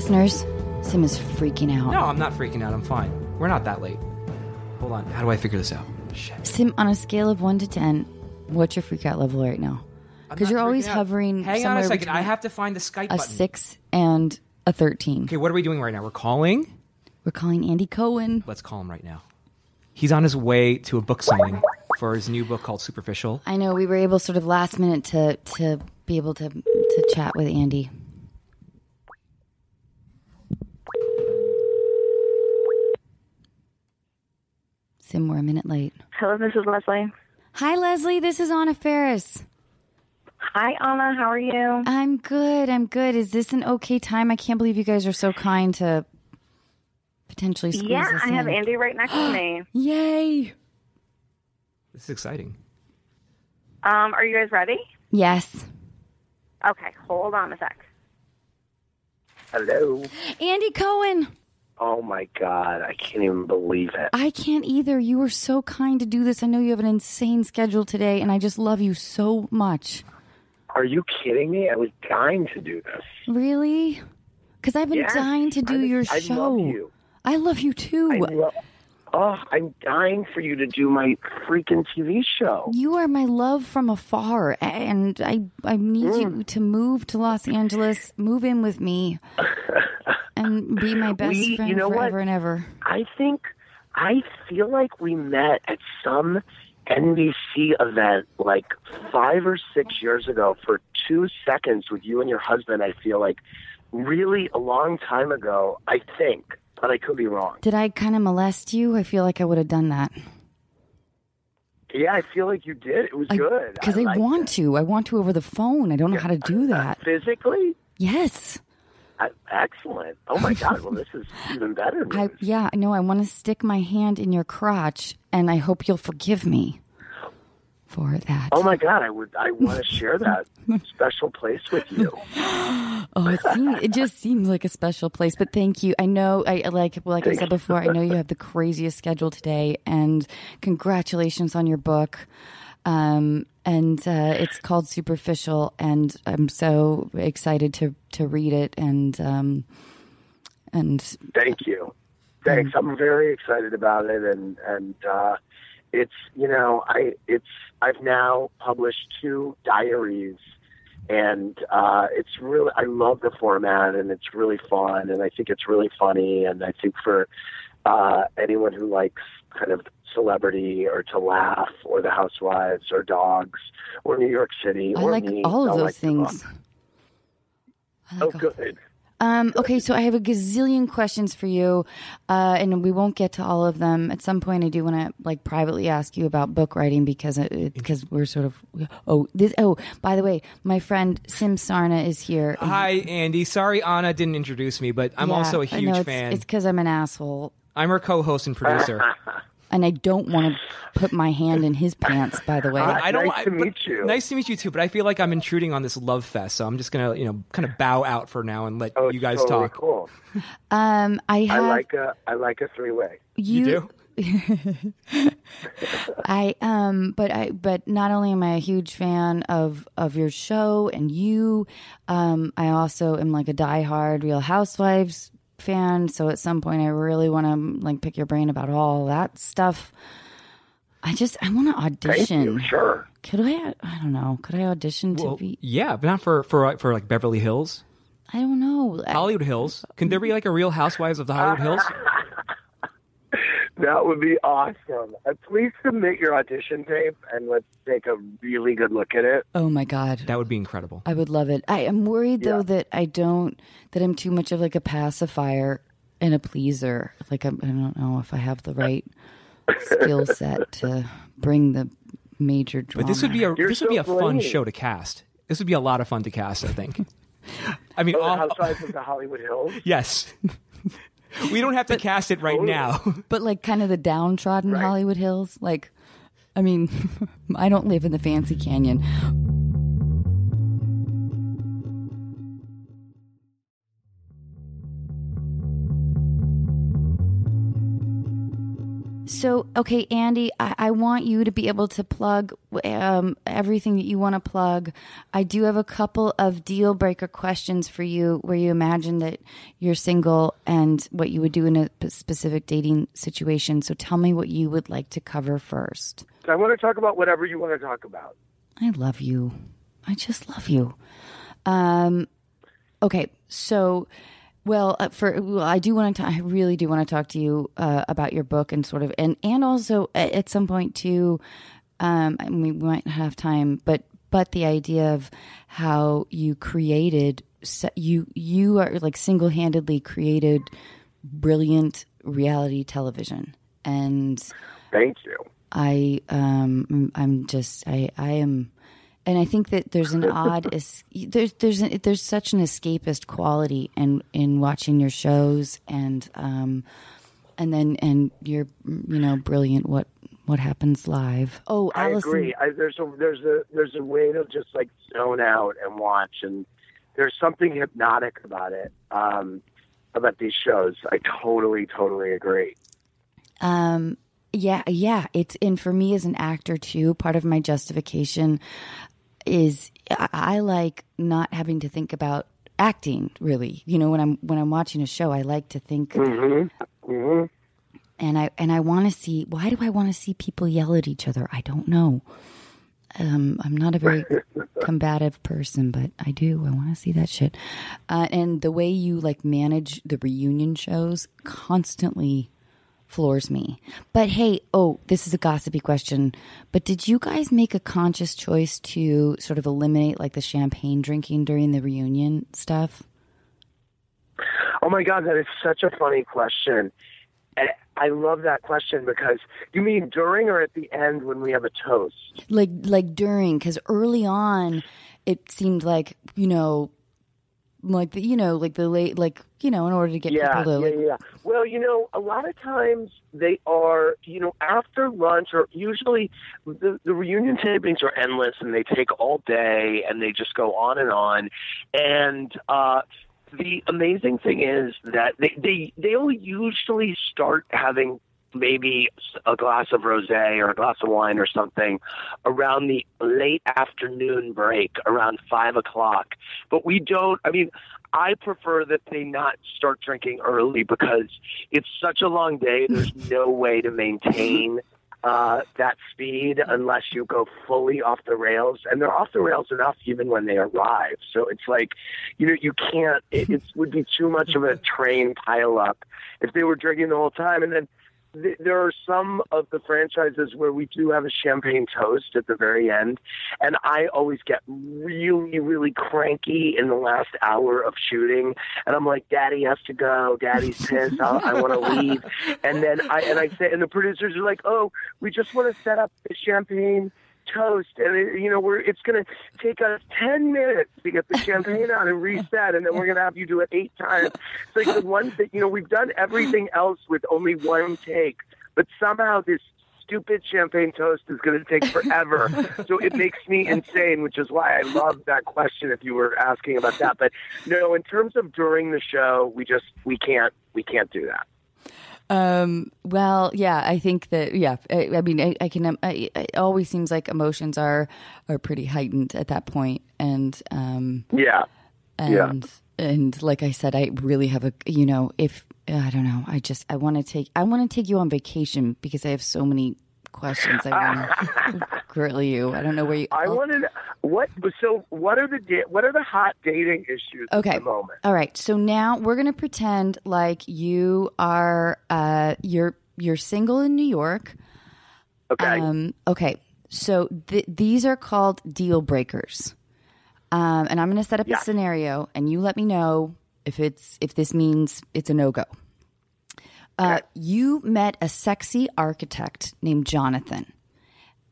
listeners, Sim is freaking out. No, I'm not freaking out. I'm fine. We're not that late. Hold on. How do I figure this out? Shit. Sim, on a scale of one to ten, what's your freak out level right now? Because you're always out. hovering. Hang on a second. I have to find the Skype a button. six and a thirteen. Okay, what are we doing right now? We're calling. We're calling Andy Cohen. Let's call him right now. He's on his way to a book signing for his new book called Superficial. I know we were able, sort of last minute, to to be able to to chat with Andy. Sim, we're a minute late. Hello, this is Leslie. Hi, Leslie. This is Anna Faris. Hi, Anna. How are you? I'm good. I'm good. Is this an okay time? I can't believe you guys are so kind to potentially squeeze yeah, us I have. Andy right next to me. Yay! This is exciting. Um, are you guys ready? Yes. Okay, hold on a sec. Hello. Andy Cohen. Oh my God, I can't even believe it. I can't either. You were so kind to do this. I know you have an insane schedule today, and I just love you so much. Are you kidding me? I was dying to do this. Really? Because I've been Yes, dying to do I- your I show. love you. I love you too. I lo- oh, I'm dying for you to do my freaking TV show. You are my love from afar, and I I need Mm. you to move to Los Angeles, move in with me, and be my best We- you friend know what? forever and ever. I think, I feel like we met at some NBC event like five or six years ago for two seconds with you and your husband. I feel like really a long time ago, I think, but I could be wrong. Did I kind of molest you? I feel like I would have done that Yeah, I feel like you did. It was good. because I, liked want it. to. I want to over the phone. I don't know how to do uh, uh, that. Physically? Yes. I, excellent. Oh my God. Well, this is even better. News. I yeah, no, I want to stick my hand in your crotch and I hope you'll forgive me for that. oh my God. I would. I want to share that special place with you. Oh, it seems it just seems like a special place, but thank you. I know I like like I said before, I know you have the craziest schedule today and congratulations on your book. Um and uh, it's called Superficial and I'm so excited to to read it and um and Thank you. Thanks. I'm very excited about it, and and uh, it's you know I it's I've now published two diaries, and uh, it's really I love the format, and it's really fun, and I think it's really funny, and I think for uh, anyone who likes kind of celebrity or to laugh or the housewives or dogs or New York City I or like me, all of those like things. I Oh, good. Um, okay, so I have a gazillion questions for you, uh, and we won't get to all of them. At some point, I do want to like privately ask you about book writing because it, because we're sort of oh this oh by the way, my friend Sim Sarna is here. and Hi, Andy. Sorry, Anna didn't introduce me, but I'm Yeah, also a huge know, it's- fan. It's because I'm an asshole, I'm her co-host and producer. and I don't want to put my hand in his pants. By the way, Hi. I don't. Nice to I- but- meet you. Nice to meet you too. But I feel like I'm intruding on this love fest, so I'm just gonna, you know, kind of bow out for now and let Oh, you guys totally talk. Cool. um, I I like a I like a three way. You do? I um but I but not only am I a huge fan of of your show and you, um I also am like a diehard Real Housewives fan. So at some point I really want to um, like pick your brain about all that stuff. I just I want to Thank audition. you. Sure. Could I? I don't know. Could I audition to be? yeah, but not for for for like Beverly Hills, I don't know. Hollywood Hills. Can there be like a Real Housewives of the Hollywood Hills? That would be awesome. Uh, please submit your audition tape and let's take a really good look at it. oh my god. That would be incredible. I would love it. I am worried though Yeah. that I don't that I'm too much of like a pacifier and a pleaser. Like I'm, I don't know if I have the right skill set to bring the major drama. But this would be a You're this would be so a fun show to cast. This would be a lot of fun to cast. I think. I mean, Oh, all- Housewives of the Hollywood Hills. yes. we don't have to cast it right Totally. now. but like kind of the downtrodden Right. Hollywood Hills. Like, I mean, I don't live in the fancy canyon. So, okay, Andy, I, I want you to be able to plug um, everything that you want to plug. I do have a couple of deal breaker questions for you where you imagine that you're single and what you would do in a specific dating situation. So, tell me what you would like to cover first. I want to talk about whatever you want to talk about. I love you. I just love you. Um, okay, so well, uh, for well, I do want to. I really do want to talk to you uh, about your book and sort of, and and also at, at some point too. Um, I mean, we might have time, but but the idea of how you created you you are like single handedly created brilliant reality television, and Thank you. I um I'm just I I am and I think that there's an odd es- there's there's a, there's such an escapist quality in in watching your shows and um and then and you're you know brilliant what what happens live. Oh, I agree. I, there's a there's a there's a way to just like zone out and watch, and there's something hypnotic about it. Um, about these shows, I totally totally agree. Um, yeah, yeah. It's and for me as an actor too, part of my justification is I, I like not having to think about acting. Really, you know, when I'm when I'm watching a show, I like to think, Mm-hmm. Mm-hmm. and I and I want to see. Why do I want to see people yell at each other? I don't know. Um, I'm not a very combative person, but I do. I want to see that shit. Uh, and the way you like manage the reunion shows constantly floors me. But hey, oh, this is a gossipy question. But did you guys make a conscious choice to sort of eliminate like the champagne drinking during the reunion stuff? Oh my God, that is such a funny question. And I love that question because you mean during or at the end when we have a toast? Like like during cuz early on it seemed like, you know, like the, you know, like the late like, you know, in order to get yeah, people to yeah, like yeah. Well, you know, a lot of times they are, you know, after lunch or usually the, the reunion tapings are endless and they take all day and they just go on and on. And uh, the amazing thing is that they they they'll usually start having maybe a glass of rosé or a glass of wine or something around the late afternoon break around five o'clock but we don't i mean i prefer that they not start drinking early because it's such a long day there's no way to maintain uh, that speed unless you go fully off the rails, and they're off the rails enough even when they arrive. So it's like, you know, you can't. It, it would be too much of a train pile up if they were drinking the whole time, and then th- there are some of the franchises where we do have a champagne toast at the very end, and I always get really, really cranky in the last hour of shooting, and I'm like, "Daddy has to go. Daddy's pissed. I, I want to leave." And then I and I say, and the producers are like, "Oh, we just want to set up the champagne." Toast and it, you know we're it's going to take us 10 minutes to get the champagne out and reset and then we're going to have you do it eight times. It's like the one thing you know we've done everything else with only one take but somehow this stupid champagne toast is going to take forever. So it makes me insane which is why i love that question if you were asking about that. But no in terms of during the show we just we can't we can't do that Um, well, yeah, I think that, yeah, I, I mean, I, I can, I, it always seems like emotions are, are pretty heightened at that point. And, um, yeah and, and like I said, I really have a, you know, if, I don't know, I just, I want to take, I want to take you on vacation because I have so many questions I want to grill you. I don't know where you, I wanted what so what are the what are the hot dating issues Okay. at the moment? All right. So now we're going to pretend like you are uh you're you're single in New York. Okay. Um okay. So th- these are called deal breakers. Um and I'm going to set up Yeah. a scenario and you let me know if it's if this means it's a no-go. Uh, you met a sexy architect named Jonathan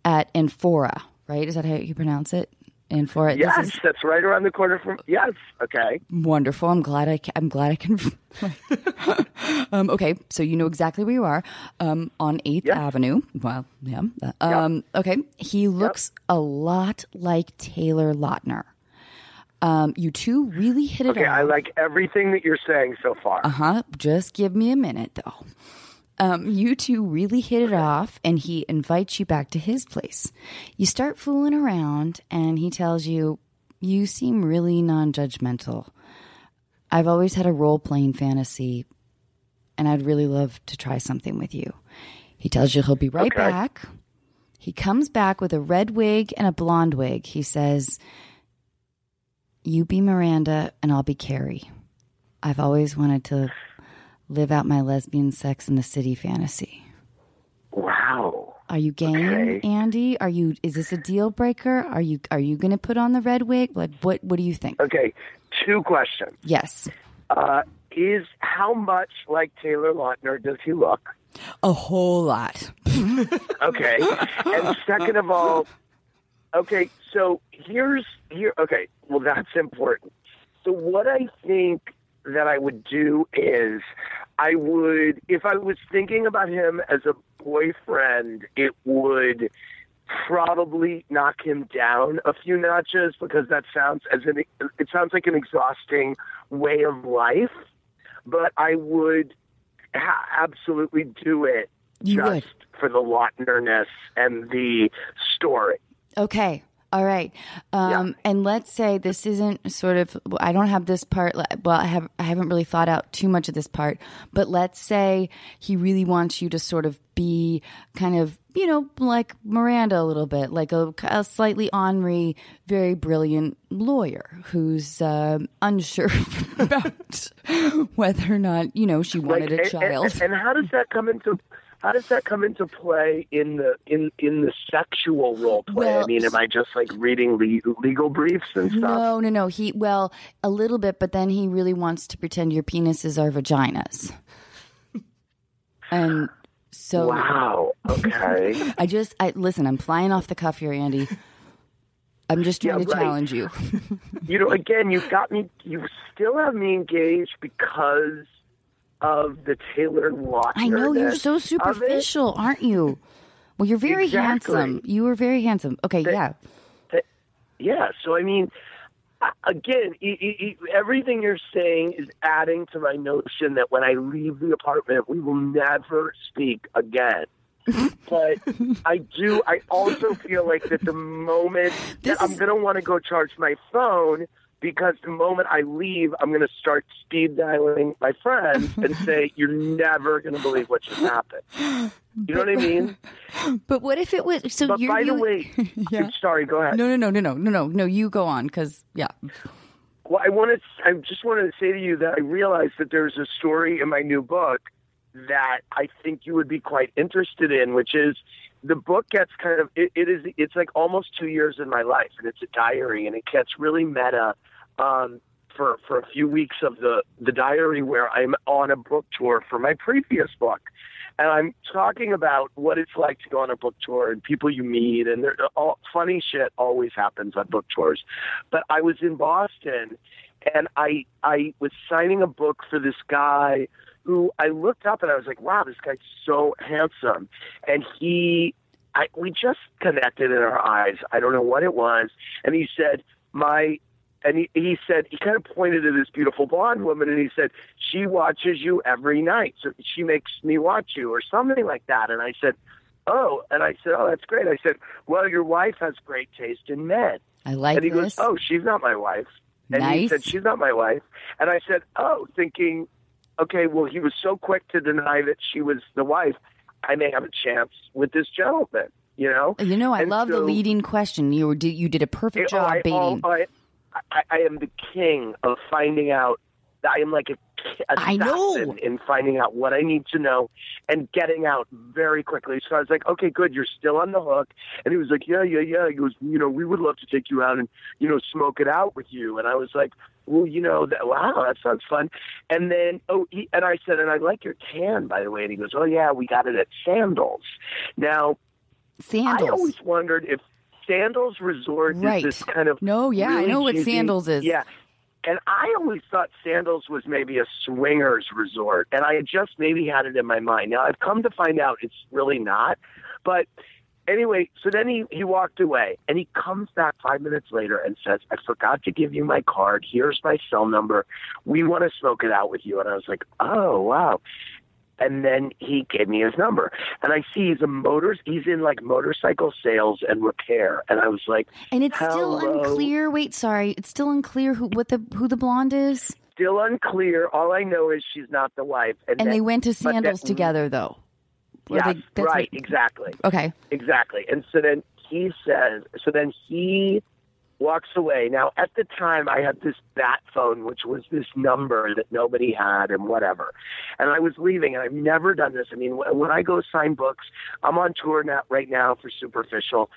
at Anfora, right? Is that how you pronounce it? Anfora. Yes, is- that's right around the corner from yes. Okay. Wonderful. I'm glad I ca- I'm glad I can. um, okay, so you know exactly where you are um, on Eighth Yeah. Avenue. Well, yeah. Um, Okay, he looks a lot like Taylor Lautner. Um, you two really hit it Okay, off. I like everything that you're saying so far. Uh huh. Just give me a minute, though. Um, you two really hit it off, and he invites you back to his place. You start fooling around, and he tells you, You seem really non judgmental. I've always had a role playing fantasy, and I'd really love to try something with you. He tells you he'll be right Okay. back. He comes back with a red wig and a blonde wig. He says, You be Miranda, and I'll be Carrie. I've always wanted to live out my lesbian sex in the city fantasy. Wow. Are you game, Okay. Andy? Are you? Is this a deal breaker? Are you? Are you going to put on the red wig? Like, what? What do you think? Okay, two questions. Yes, Uh, is how much like Taylor Lautner does he look? a whole lot. Okay. and second of all, okay, so here's here okay, well that's important. So what I think that I would do is I would if I was thinking about him as a boyfriend, it would probably knock him down a few notches because that sounds as an it sounds like an exhausting way of life, but I would ha- absolutely do it You just would. for the Lautnerness and the story. Okay. All right. Um, And let's say this isn't sort of. I don't have this part. Well, I have. I haven't really thought out too much of this part. But let's say he really wants you to sort of be kind of, you know, like Miranda a little bit, like a, a slightly ornery, very brilliant lawyer who's um unsure about whether or not you know she wanted and, a child. And, and how does that come into how does that come into play in the in in the sexual role play? I mean, am I just like reading le- legal briefs and stuff? No, no, no. He well, a little bit, but then he really wants to pretend your penises are vaginas. And so Wow. Okay. I just I listen, I'm flying off the cuff here, Andy. I'm just trying Yeah, to right. challenge you. you know, again, you've got me. You still have me engaged because of the Taylor Lautner. I know you're so superficial, aren't you? Well, you're very Exactly. handsome. You were very handsome. Okay, yeah. Yeah. So I mean, again, e- e- e- everything you're saying is adding to my notion that when I leave the apartment, we will never speak again. but I do. I also feel like that the moment This that I'm going to want to go charge my phone because the moment I leave, I'm going to start speed dialing my friends and say, "You're never going to believe what just happened." You know what I mean? But what if it was so But by the you- way, Yeah. sorry. Go ahead. No, no, no, no, no, no, no, no. You go on, because yeah. Well, I wanted, I just wanted to say to you that I realized that there's a story in my new book that I think you would be quite interested in, which is the book gets kind of, it, it is, it's like almost two years in my life, and it's a diary, and it gets really meta um, for for a few weeks of the the diary where I'm on a book tour for my previous book. And I'm talking about what it's like to go on a book tour and people you meet, and there, all, funny shit always happens on book tours. But I was in Boston, and I I was signing a book for this guy who I looked up and I was like, wow, this guy's so handsome, and he. I, we just connected in our eyes. I don't know what it was. And he said, My and he, he said he kind of pointed to this beautiful blonde woman and he said she watches you every night so she makes me watch you or something like that and i said oh and i said oh that's great i said well your wife has great taste in men I like and he this. goes oh she's not my wife and he said she's not my wife and i said oh thinking okay well he was so quick to deny that she was the wife i may have a chance with this gentleman you know You know, I And love the leading question. You did you did a perfect Oh, job I, baiting. oh, I, I, I am the king of finding out. I am like a I know. assassin in finding out what I need to know and getting out very quickly. So I was like, okay, good, you're still on the hook. And he was like, yeah, yeah, yeah. He goes, you know, we would love to take you out and you know smoke it out with you. And I was like, well, you know, that, wow, that sounds fun. And then, oh, he, and I said, and I like your tan, by the way. And he goes, oh yeah, we got it at Sandals. Now Sandals. I always wondered if Sandals Resort Right. is this kind of No, yeah, I really know what cheesy- Sandals is. Yeah, and I always thought Sandals was maybe a swingers resort, and I had just maybe had it in my mind. Now I've come to find out it's really not. But anyway, so then he he walked away, and he comes back five minutes later and says, "I forgot to give you my card. Here's my cell number. We want to smoke it out with you." And I was like, "Oh wow." and then he gave me his number. And I see he's a motors. He's in like motorcycle sales and repair. And I was like, And it's still unclear. Wait, sorry, it's still unclear who what the who the blonde is. still unclear. All I know is she's not the wife. And, And then- they went to Sandals that- together, though. Yes, they- that's right, what- exactly. Okay. Exactly. And so then he says, so then he walks away. Now, at the time, I had this bat phone, which was this number that nobody had and whatever. And I was leaving, and I've never done this. I mean, when I go sign books, I'm on tour now, right now for Superficial.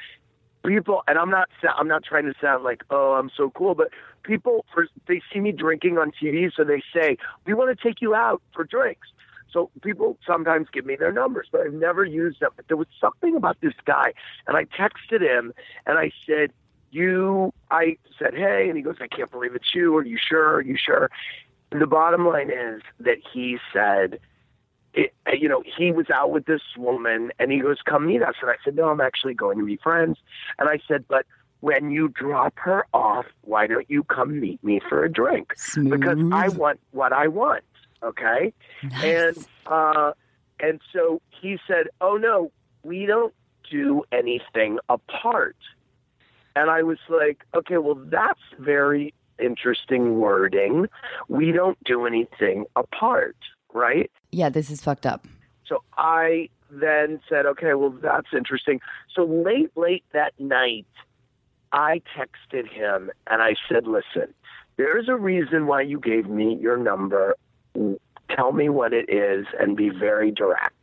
People, and I'm not, I'm not trying to sound like, oh, I'm so cool, but people, for, they see me drinking on TV, so they say, we want to take you out for drinks. So people sometimes give me their numbers, but I've never used them. But there was something about this guy, and I texted him and I said, "You." I said, "Hey," and he goes, "I can't believe it's you. Are you sure? Are you sure?" And the bottom line is that he said, it, uh, you know, he was out with this woman, and he goes, "Come meet us." And I said, "No, I'm actually going to be friends." And I said, "But." When you drop her off, why don't you come meet me for a drink? Because I want what I want. Okay. Nice. And uh, and so he said, "Oh no, we don't do anything apart." And I was like, "Okay, well that's very interesting wording. We don't do anything apart, right?" yeah, this is fucked up. So I then said, "Okay, well that's interesting." So late, late that night, I texted him and I said, "Listen, there's a reason why you gave me your number. Tell me what it is and be very direct."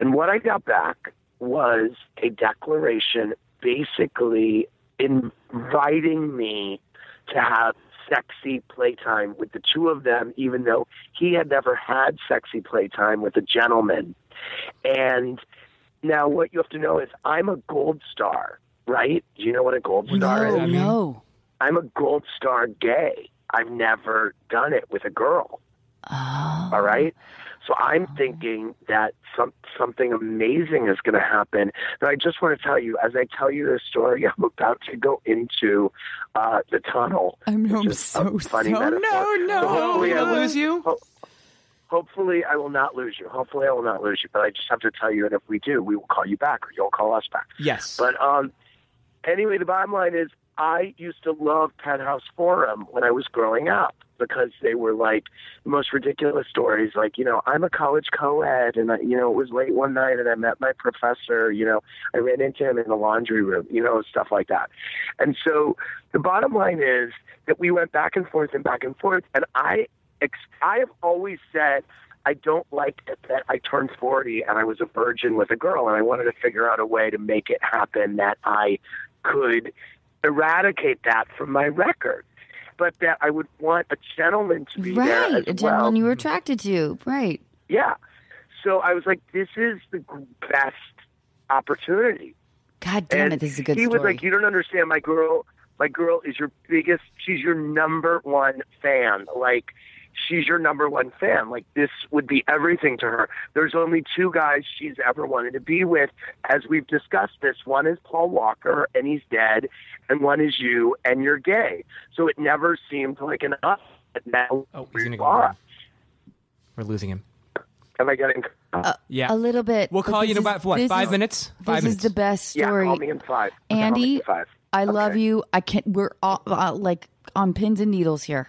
And what I got back was a declaration basically inviting me to have sexy playtime with the two of them, even though he had never had sexy playtime with a gentleman. And now what you have to know is I'm a gold star, right? Do you know what a gold star No, is? No. I'm a gold star gay. I've never done it with a girl. Oh. All right. So I'm thinking that some something amazing is going to happen. And I just want to tell you, as I tell you this story, I'm about to go into uh, the tunnel. I'm, I'm so a funny so metaphor. no So no. hopefully I We'll will- lose you. ho- Hopefully, I will not lose you. Hopefully, I will not lose you. But I just have to tell you, and if we do, we will call you back, or you'll call us back. Yes. But um, anyway, the bottom line is, I used to love Penthouse Forum when I was growing up because they were like the most ridiculous stories. Like, you know, I'm a college co-ed, and I, you know, it was late one night, and I met my professor. You know, I ran into him in the laundry room. You know, stuff like that. And so the bottom line is that we went back and forth and back and forth, and I, I have always said. I don't like it that I turned 40 and I was a virgin with a girl, and I wanted to figure out a way to make it happen that I could eradicate that from my record. But that I would want a gentleman to be there Right, a gentleman well. you were attracted to. Right. Yeah. So I was like, this is the best opportunity. God damn and it, this is a good story. he story. was like, you don't understand. My girl, my girl is your biggest. She's your number one fan. Like, she's your number one fan. Like, this would be everything to her. There's only two guys she's ever wanted to be with, as we've discussed. This one is Paul Walker, and he's dead, and one is you, and you're gay. So it never seemed like an us. But now oh, he's gonna we go. are. down. We're losing him. Am I getting? Yeah. a little bit. We'll call you in about what? Five is- minutes. Five this minutes. is the best story. yeah, story. call me in five. Call me Andy, in five. I love you. I can't. We're all uh, like on pins and needles here.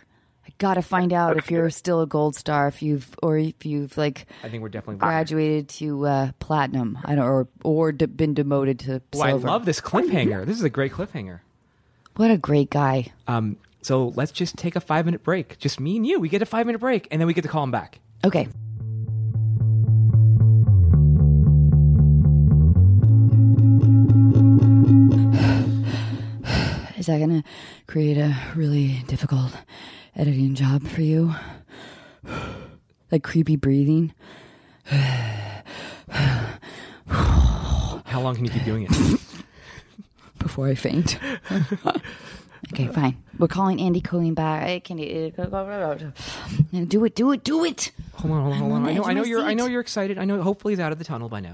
I gotta find out if you're still a gold star, if you've or if you've like I think we're definitely. graduated to uh, platinum. I don't or or d- been demoted to Oh, I love this cliffhanger. This is a great cliffhanger. What a great guy. Um, so let's just take a five minute break. Just me and you. We get a five minute break, and then we get to call him back. Okay. Is that going to create a really difficult editing job for you? Like creepy breathing? How long can you keep doing it? before I faint. okay, fine. We're calling Andy Cohen back. Can do it, do it, do it. hold on, hold on, hold on. on I know, I know you're, I know you're excited. I know. Hopefully, he's out of the tunnel by now.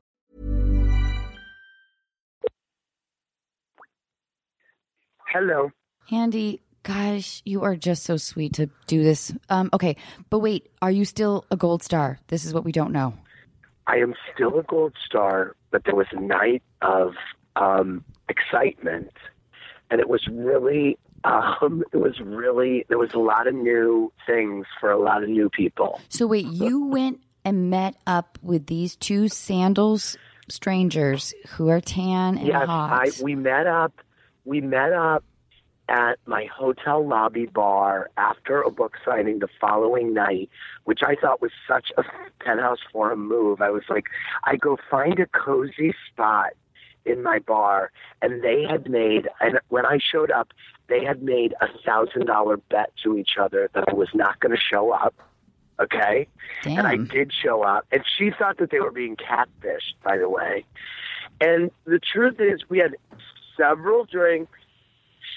Hello. Andy, gosh, you are just so sweet to do this. Um, okay, but wait, are you still a gold star? This is what we don't know. I am still a gold star, but there was a night of um, excitement, and it was really, um, it was really, there was a lot of new things for a lot of new people. So wait, you went and met up with these two sandals strangers who are tan and yes, hot. I, we met up. We met up at my hotel lobby bar after a book signing the following night, which I thought was such a penthouse forum move. I was like, I go find a cozy spot in my bar, and they had made. And when I showed up, they had made a thousand dollar bet to each other that I was not going to show up. Okay, and I did show up, and she thought that they were being catfished. By the way, and the truth is, we had several drinks,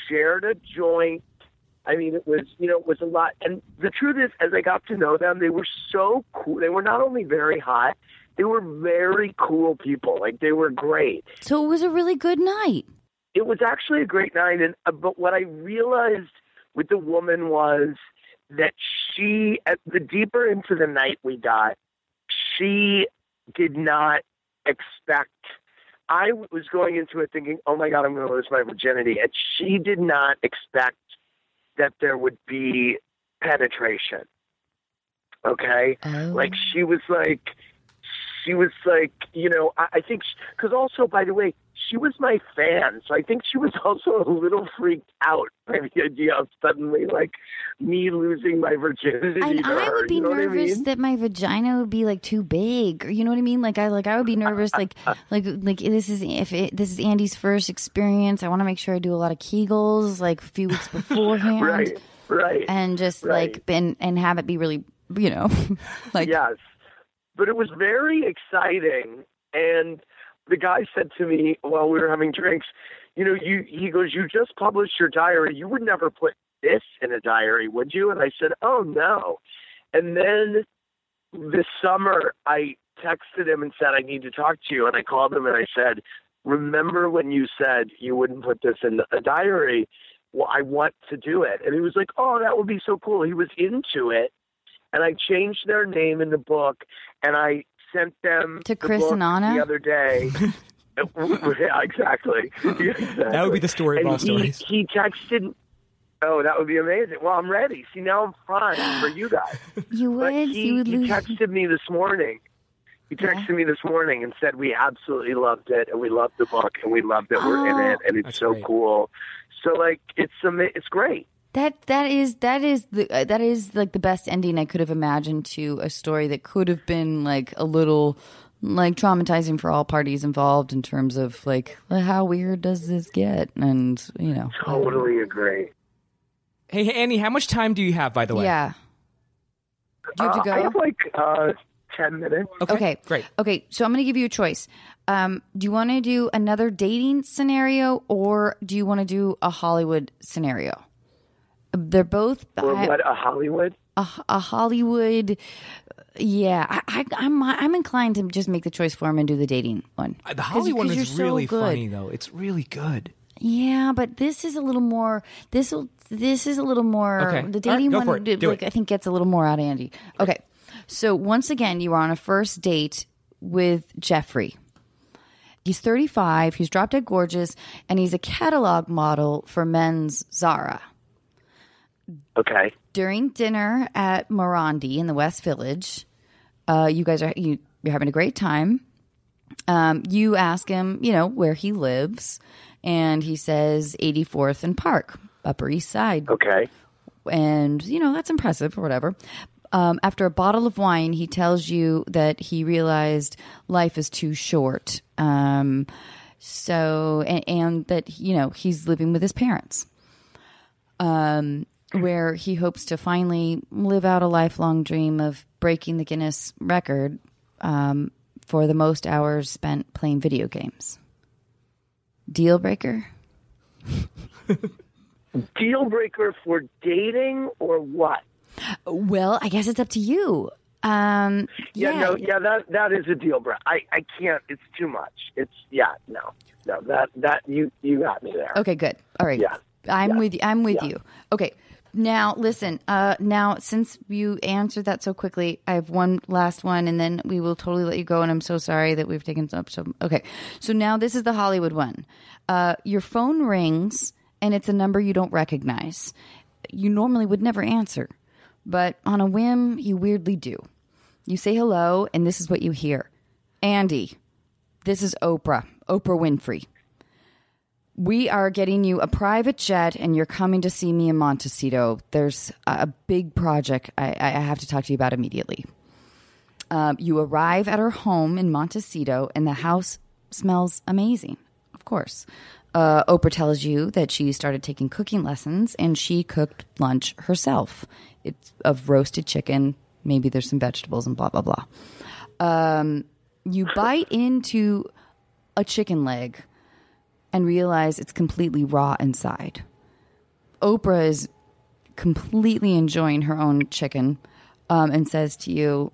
shared a joint. I mean, it was, you know, it was a lot. And the truth is, as I got to know them, they were so cool. They were not only very hot, they were very cool people. Like, they were great. so it was a really good night. It was actually a great night. And, uh, but what I realized with the woman was that she, at the deeper into the night we got, she did not expect I was going into it thinking, "Oh my God, I'm going to lose my virginity," and she did not expect that there would be penetration. Okay, Oh. like she was like, she was like, you know, I, I think because also, by the way, she was my fan, so I think she was also a little freaked out by the idea of suddenly like me losing my virginity. And I her, would be you know what I nervous mean? that my vagina would be like too big, or you know what I mean. Like I like I would be nervous, like like like this is if it, this is Andy's first experience. I want to make sure I do a lot of Kegels like a few weeks beforehand, right, right. and just Right. like and and have it be really you know like yes, but it was very exciting. And the guy said to me while we were having drinks, you know, you he goes, you just published your diary. You would never put this in a diary, would you? And I said, oh no. And then this summer, I texted him and said, I need to talk to you. And I called him and I said, remember when you said you wouldn't put this in a diary? Well, I want to do it. And he was like, oh, that would be so cool. He was into it and I changed their name in the book, and I sent them To the Chris book and Anna? the other day. yeah, exactly. That would be the story of all he, stories. He texted. Oh, that would be amazing. Well, I'm ready. See, now I'm primed for you guys. you would he, you would he texted me this morning. He texted me this morning and said we absolutely loved it and we loved the book and we loved that we're in Oh. it and it's so great. cool. So like it's ama- it's great. That that is that is the uh, that is like the best ending I could have imagined to a story that could have been like a little like traumatizing for all parties involved in terms of like how weird does this get and you know Totally agree. Hey, Annie, how much time do you have, by the way? yeah. Do you have to Uh, I have like uh, ten minutes. Okay. Great. Okay, so I'm going to give you a choice. Um, do you want to do another dating scenario or do you want to do a Hollywood scenario? They're both Or I- what a Hollywood. a, a Hollywood. Yeah, I, I, I'm I'm inclined to just make the choice for him and do the dating one. Uh, the Hollywood Holly one 'cause is you're so really good. funny, though. It's really good. Yeah, but this is a little more. This will. This is a little more. Okay. The dating go one, for it. Do like it. I think, gets a little more out of Andy. Okay, so once again, you are on a first date with Jeffrey. He's 35. He's drop dead gorgeous, and he's a catalog model for men's Zara. Okay. during dinner at Morandi in the West Village, uh, you guys are you, you're having a great time. Um, you ask him, you know, where he lives, and he says 84th and Park, Upper East Side, Okay. and you know that's impressive or whatever. Um, after a bottle of wine, he tells you that he realized life is too short. Um, so, and, and that, you know, he's living with his parents, um, where he hopes to finally live out a lifelong dream of breaking the Guinness record um, for the most hours spent playing video games. Deal breaker? Deal breaker for dating or what? Well, I guess it's up to you. Um, Yeah, yeah, no, yeah, that that is a deal breaker. I I can't. It's too much. It's yeah, no, no. That that you you got me there. Okay, good. All right. Yeah. I'm Yeah. with you. I'm with Yeah. you. Okay. Now, listen. Uh, now, since you answered that so quickly, I have one last one, and then we will totally let you go. And I'm so sorry that we've taken up so. Okay. So now this is the Hollywood one. Uh, your phone rings, and it's a number you don't recognize. You normally would never answer, but on a whim, you weirdly do. You say hello, and this is what you hear Andy, this is Oprah, Oprah Winfrey. We are getting you a private jet, and you're coming to see me in Montecito. There's a big project I, I have to talk to you about immediately. Um, you arrive at her home in Montecito, and the house smells amazing. Of course, uh, Oprah tells you that she started taking cooking lessons, and she cooked lunch herself. It's of roasted chicken. Maybe there's some vegetables and blah blah blah. Um, you bite into a chicken leg and realize it's completely raw inside. Oprah is completely enjoying her own chicken um, and says to you,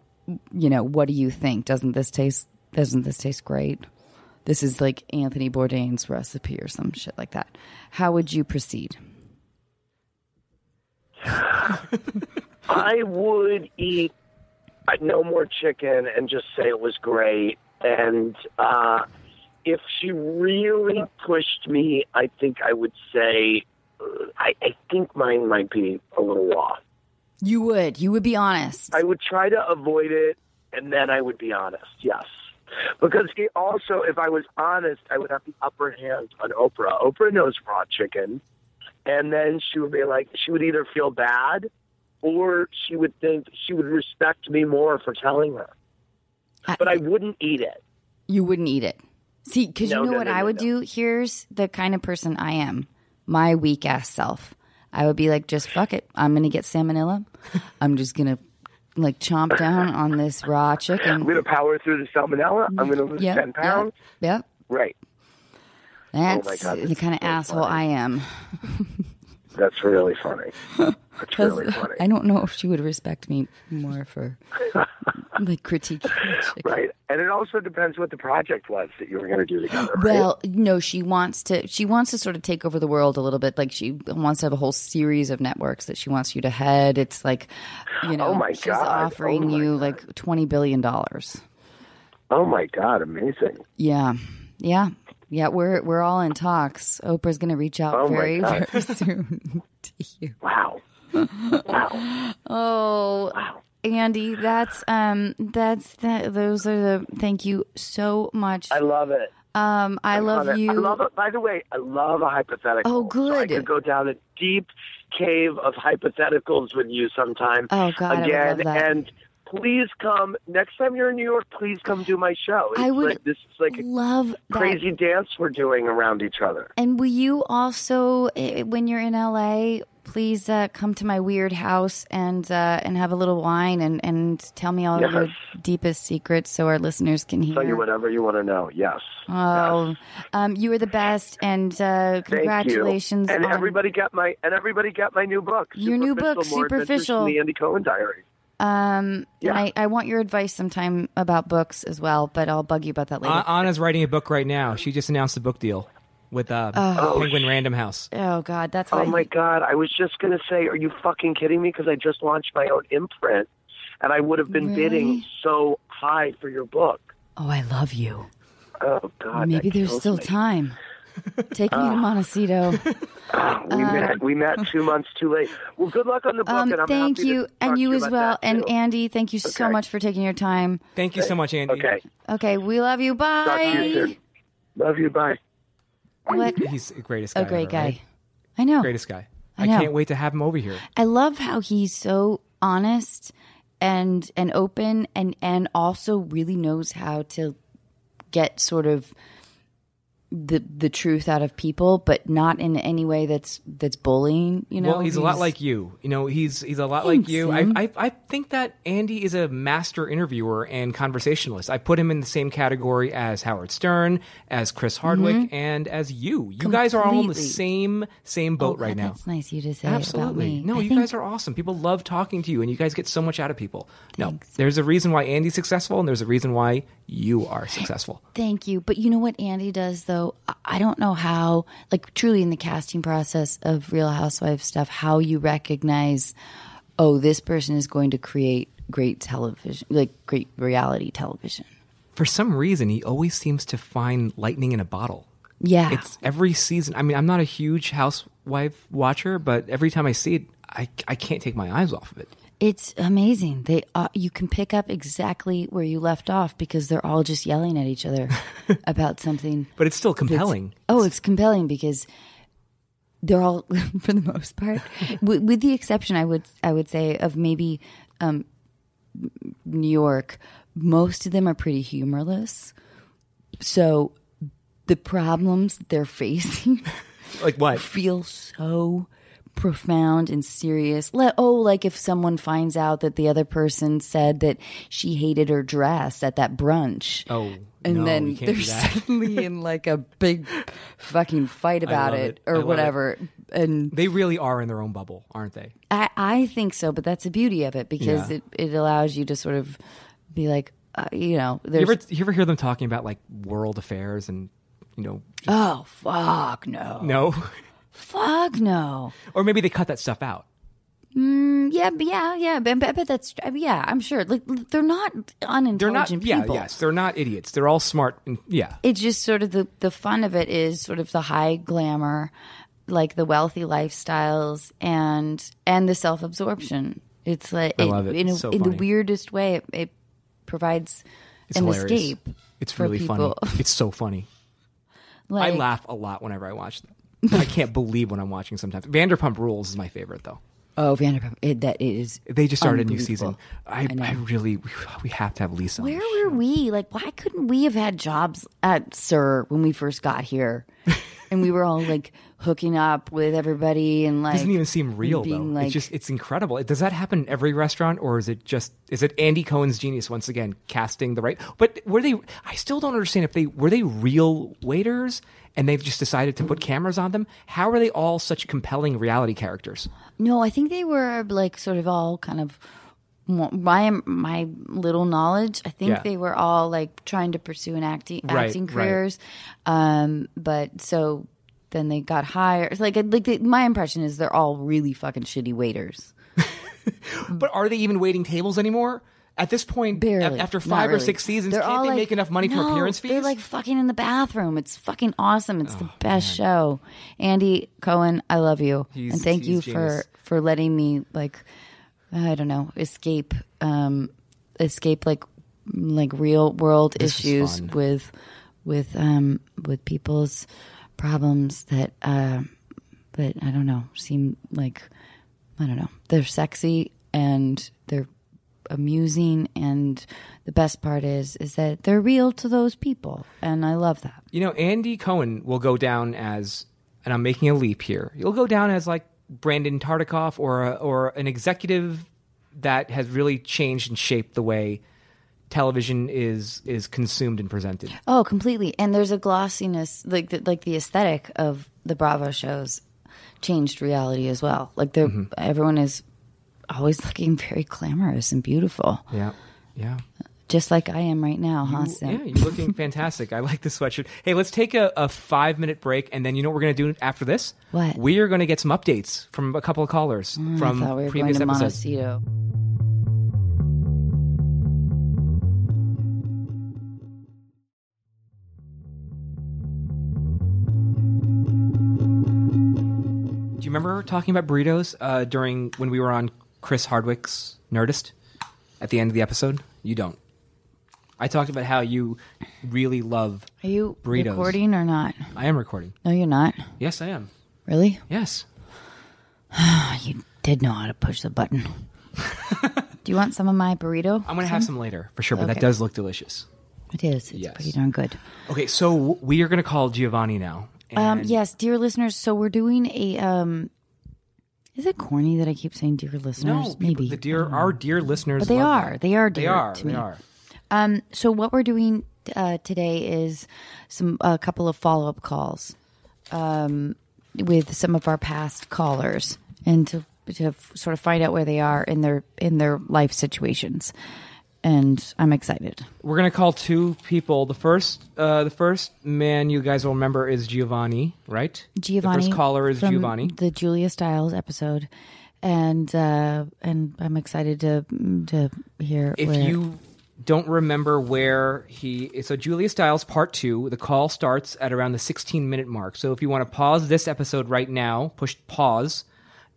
you know, what do you think? Doesn't this taste doesn't this taste great? This is like Anthony Bourdain's recipe or some shit like that. How would you proceed? I would eat no more chicken and just say it was great. And uh, if she really pushed me, I think I would say uh, I, I think mine might be a little off. You would. You would be honest. I would try to avoid it, and then I would be honest. Yes, because he also, if I was honest, I would have the upper hand on Oprah. Oprah knows raw chicken, and then she would be like, she would either feel bad, or she would think she would respect me more for telling her. But I wouldn't eat it. You wouldn't eat it. See, because No, you know no, what no, I would do? Here's the kind of person I am my weak ass self. I would be like, just fuck it. I'm going to get salmonella. I'm just going to like chomp down on this raw chicken. I'm going to power through the salmonella. I'm going to lose Yep, ten pounds. Yep. yep. Right. Oh That's Oh God, the kind of so asshole funny. I am. That's really funny. That's really funny. I don't know if she would respect me more for like critiquing chicken. Right. And it also depends what the project was that you were going to do together. Right? Well, no, she wants to. She wants to sort of take over the world a little bit. Like she wants to have a whole series of networks that she wants you to head. It's like, you know, Oh my she's God. Oh offering Oh my you God. like twenty billion dollars. Oh my God, amazing. Yeah, yeah, yeah. We're we're all in talks. Oprah's going to reach out Oh very very soon to you. Wow. wow. Oh, Andy, that's um, that's that. Those are the. Thank you so much. I love it. Um, I love it. you. I love it. By the way, I love a hypothetical. Oh, So I good. could go down a deep cave of hypotheticals with you sometime. Oh, God, I again. love that. And please come next time you're in New York. Please come do my show. It's I would like, this is like a love that. crazy dance we're doing around each other. And will you also, when you're in LA, please uh, come to my weird house and uh, and have a little wine and, and tell me all of your deepest secrets so our listeners can hear. Tell you whatever you want to know. Yes. Oh, um, you are the best, and uh, Thank congratulations! you. And on- everybody got my and everybody got my new book. Your new book, Superficial. The Andy Cohen Diary. Um, Yeah. I, I want your advice sometime about books as well, but I'll bug you about that later. A- Anna's writing a book right now. She just announced a book deal with uh, Penguin Random House. oh God, that's Oh what I- my God! I was just gonna say, are you fucking kidding me? Because I just launched my own imprint, and I would have been Really? bidding so high for your book. Oh, I love you. Oh God! Maybe there's still me. time. Take me to Montecito. Ah, we met. We met two months too late. Well, good luck on the book, Um, and I'm thank happy you, to talk and to you as well, and too. Andy. Thank you so much for taking your time. Thank you so much, Andy. Okay. Okay, we love you. Bye. Talk to you. Love you. Bye. What He's the greatest guy. a great ever, guy. right? I know. Greatest guy. I I, can't wait to have him over here. I love how he's so honest and and open and and also really knows how to get sort of the the truth out of people, but not in any way that's that's bullying. You know, well, he's, a lot like you. You know, he's he's a lot like you. I, I I think that Andy is a master interviewer and conversationalist. I put him in the same category as Howard Stern, as Chris Hardwick, mm-hmm. and as you. You guys are all in the same same boat Oh, right now. That's nice you to say about Absolutely. me. No, I you think- guys are awesome. People love talking to you, and you guys get so much out of people. No, there's a reason why Andy's successful, and there's a reason why you are successful. Thank you. But you know what Andy does though? I- don't know how, like truly in the casting process of Real Housewives stuff, how you recognize, oh, this person is going to create great television, like great reality television. For some reason, he always seems to find lightning in a bottle. Yeah. It's every season. I mean, I'm not a huge housewife watcher, but every time I see it, I, I can't take my eyes off of it. It's amazing. They uh, you can pick up exactly where you left off because they're all just yelling at each other about something. But it's still compelling. Oh, it's compelling because they're all, for the most part, with, with the exception, I would I would say of maybe um, New York. Most of them are pretty humorless. So the problems they're facing like what? feel so profound and serious. Let, oh, like if someone finds out that the other person said that she hated her dress at that brunch. Oh, And no, then they're suddenly in like a big fucking fight about it, it. Or love it. whatever. And They really are in their own bubble, aren't they? I, I think so, but that's the beauty of it because Yeah. it, it allows you to sort of be like, uh, you know, You there's ever, you ever hear them talking about like world affairs and, you know, just, oh fuck no, no? fuck no. or maybe they cut that stuff out. Mm, yeah, yeah, yeah, but, but, but that's I mean, yeah. I'm sure. Like they're not unintelligent They're not, yeah, people. yes, they're not idiots. They're all smart. And, yeah. It's just sort of the the fun of it is sort of the high glamour, like the wealthy lifestyles and and the self absorption. It's like I love it. in, a, So in the weirdest way. It, it provides It's an hilarious. escape. It's really funny. It's so funny. Like, I laugh a lot whenever I watch them. I can't believe when I'm watching sometimes. Vanderpump Rules is my favorite though. Oh, Vanderpump. It, that is. They just started a new season. I, I. I really, we, we have to have Lisa. Where were we? Like, why couldn't we have had jobs at SUR when we first got here? and we were all like hooking up with everybody and like doesn't even seem real though. like- it's just it's incredible. Does that happen in every restaurant, or is it just is it Andy Cohen's genius once again casting the right? But were they? I still don't understand if they were they real waiters and they've just decided to put cameras on them. How are they all such compelling reality characters? No, I think they were like sort of all kind of my my little knowledge. I think Yeah. they were all like trying to pursue an acting Right, acting right. careers. Um, but so then they got hired. Like like the, my impression is they're all really fucking shitty waiters. But are they even waiting tables anymore? At this point, Barely. a- after Not five or really. six seasons, They're can't all they like- make enough money from No, appearance fees? Oh, They're like fucking in the bathroom. It's fucking awesome. It's the best show. Andy Cohen, I love you, He's- and thank you genius. for for letting me like I don't know escape um escape like like real world issues fun. with with um with people's problems that uh that I don't know seem like I don't know they're sexy and amusing and the best part is is that they're real to those people and I love that. You know, Andy Cohen will go down as, and I'm making a leap here. He'll go down as like Brandon Tartikoff or a, or an executive that has really changed and shaped the way television is is consumed and presented. Oh, completely. And there's a glossiness, like the, like the aesthetic of the Bravo shows changed reality as well. Like they're mm-hmm. everyone is always looking very glamorous and beautiful, Yeah, yeah. just like I am right now, huh? You- Sim? yeah, you're looking fantastic. I like the sweatshirt. Hey, let's take a, a five minute break, and then you know what we're going to do after this? What? We are going to get some updates from a couple of callers I from thought we were previous going to episodes. Montecito. Do you remember talking about burritos uh, during when we were on Chris Hardwick's Nerdist at the end of the episode? You don't. I talked about how you really love. Are you Burritos. recording or not? I am recording. No, you're not. Yes, I am. Really? Yes. You did know how to push the button. Do you want some of my burrito? I'm gonna have some later for sure, but that does look delicious. It is. It's Yes. pretty darn good. Okay, so we are gonna call Giovanni now. Um, yes, dear listeners. So we're doing a. Um, is it corny that I keep saying dear listeners? No, maybe the dear, our dear listeners. But they are. that. They are They dear are. to they me. are. Um, so what we're doing uh, today is some a couple of follow up calls um, with some of our past callers, and to to sort of find out where they are in their in their life situations. And I'm excited. We're gonna call two people. The first, uh, the first man you guys will remember is Giovanni, right? Giovanni. The first caller is Giovanni. The Julia Stiles episode, and uh, and I'm excited to to hear. If where, you don't remember where he, so Julia Stiles part two. The call starts at around the 16 minute mark. So if you want to pause this episode right now, push pause.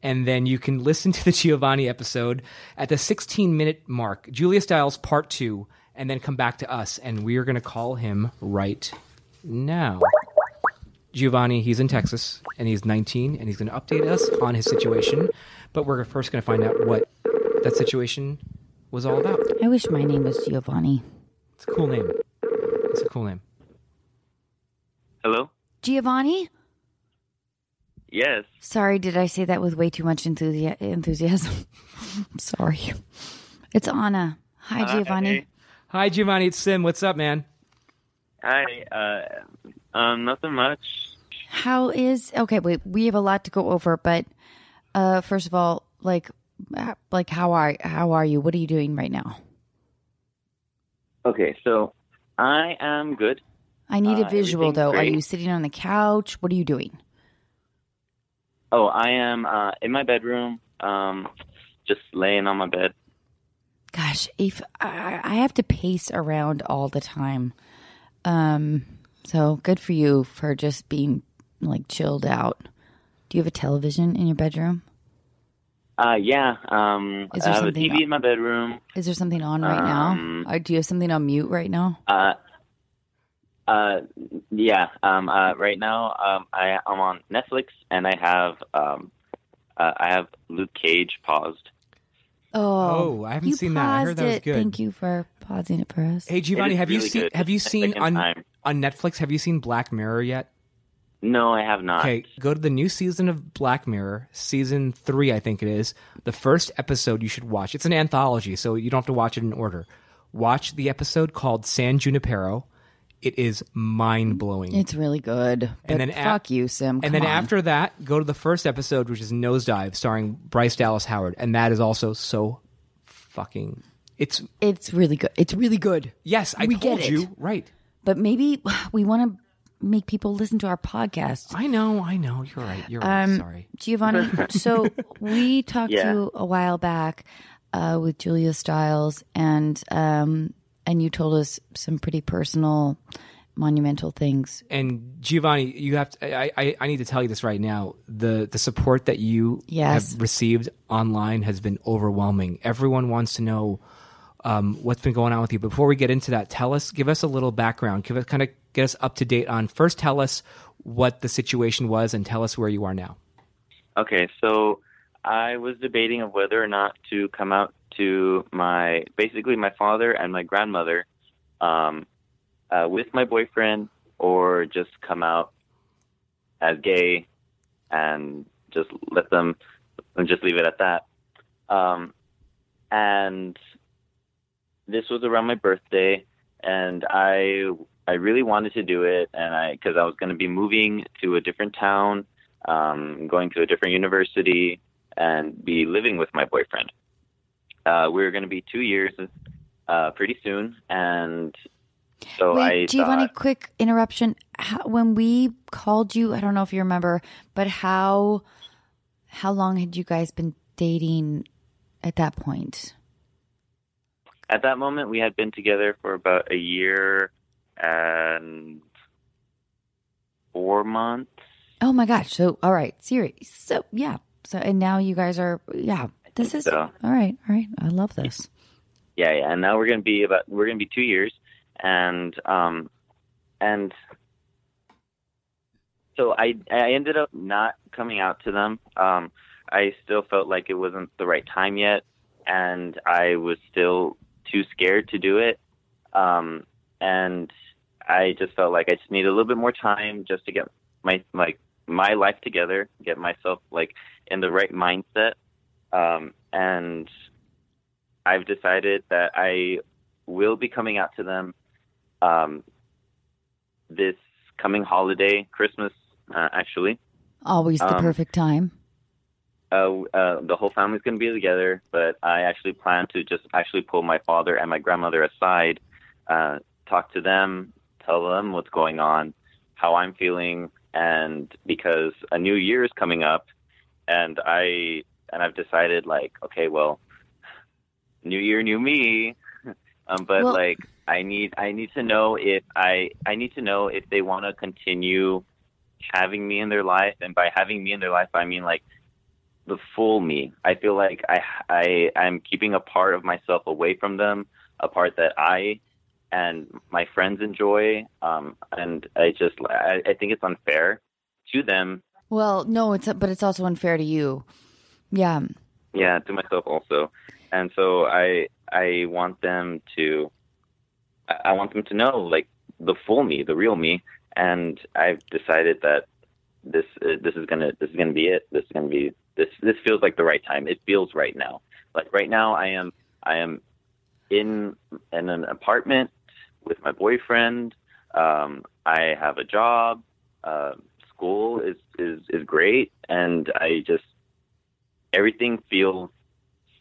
And then you can listen to the Giovanni episode at the 16 minute mark, Julia Stiles part two, and then come back to us. And we are going to call him right now. Giovanni, he's in Texas and he's 19 and he's going to update us on his situation. But we're first going to find out what that situation was all about. I wish my name was Giovanni. It's a cool name. It's a cool name. Hello? Giovanni. Yes. Sorry, did I say that with way too much enthusi- enthusiasm? I'm sorry. It's Anna. Hi, Giovanni. Hi, Giovanni. It's Sim. What's up, man? Hi. Uh, um, nothing much. How is okay? Wait, we have a lot to go over, but uh, first of all, like, uh, like how are how are you? What are you doing right now? Okay, so I am good. I need Uh, a visual everything's though. Are great. you sitting on the couch? What are you doing? Oh, I am uh, in my bedroom, um, just laying on my bed. Gosh, if I, I have to pace around all the time, um, so good for you for just being like chilled out. Do you have a television in your bedroom? Uh, yeah. Um, Is I there have a something TV in my bedroom. Is there something on right Um, now? Or do you have something on mute right now? Uh, uh, yeah. Um, uh, right now, um, I I'm on Netflix and I have um, uh, I have Luke Cage paused. Oh, Oh, I haven't you seen that. I heard that was it. good. Thank you for pausing it for us. Hey, Giovanni, is have you seen good. have you It's the seen on time. on Netflix? Have you seen Black Mirror yet? No, I have not. Okay, go to the new season of Black Mirror, season three, I think it is. The first episode you should watch. It's an anthology, so you don't have to watch it in order. Watch the episode called San Junipero. It is mind blowing. It's really good. But And then a- fuck you, Sim. And Come then on. after that, go to the first episode, which is Nosedive, starring Bryce Dallas Howard, and that is also so fucking. It's it's really good. It's really good. yes, I We told get it. you right. But maybe we want to make people listen to our podcast. I know, I know. You're right. You're right. Um, Sorry. Giovanni, so we talked Yeah. to you a while back uh, with Julia Stiles, and um, and you told us some pretty personal, monumental things. And Giovanni, you have to, I, I, I need to tell you this right now. The the support that you Yes. have received online has been overwhelming. Everyone wants to know um, what's been going on with you. Before we get into that, tell us, give us a little background. Give us kind of get us up to date on. First, tell us what the situation was, and tell us where you are now. Okay, so I was debating of whether or not to come out to my basically my father and my grandmother um, uh, with my boyfriend, or just come out as gay and just let them and just leave it at that. Um, and this was around my birthday, and I I really wanted to do it, and I because I was going to be moving to a different town um, going to a different university and be living with my boyfriend. Uh, we were going to be two years uh, pretty soon, and so I. Wait, I Giovanni, thought, quick interruption. How, when we called you, I don't know if you remember, but how how long had you guys been dating at that point? at that moment we had been together for about a year and four months. Oh my gosh! So all right, serious. So yeah. So and now you guys are yeah. This is so. all right. All right. I love this. Yeah, yeah. And now we're gonna be about we're gonna be two years, and um, and so I I ended up not coming out to them. Um, I still felt like it wasn't the right time yet, and I was still too scared to do it. Um, and I just felt like I just need a little bit more time just to get my like my life together, get myself like in the right mindset. Um, and I've decided that I will be coming out to them um, this coming holiday, Christmas, uh, actually. Always the Um, perfect time. Uh, uh, the whole family's going to be together, but I actually plan to just actually pull my father and my grandmother aside, uh, talk to them, tell them what's going on, how I'm feeling, and because a new year is coming up, and I and I've decided like, okay, well, new year, new me, um, but Well- like I need I need to know if I I need to know if they want to continue having me in their life, and by having me in their life, I mean like the full me. I feel like I I I'm keeping a part of myself away from them, a part that I and my friends enjoy. Um, and I just I, I think it's unfair to them. Well, no, it's but it's also unfair to you. Yeah. Yeah, to myself also. And so I I want them to I want them to know like the full me, the real me. And I've decided that this uh, this is gonna this is gonna be it. This is gonna be this this feels like the right time. It feels right now. Like right now, I am I am in in an apartment with my boyfriend. Um, I have a job. Uh, school is is is great, and I just everything feels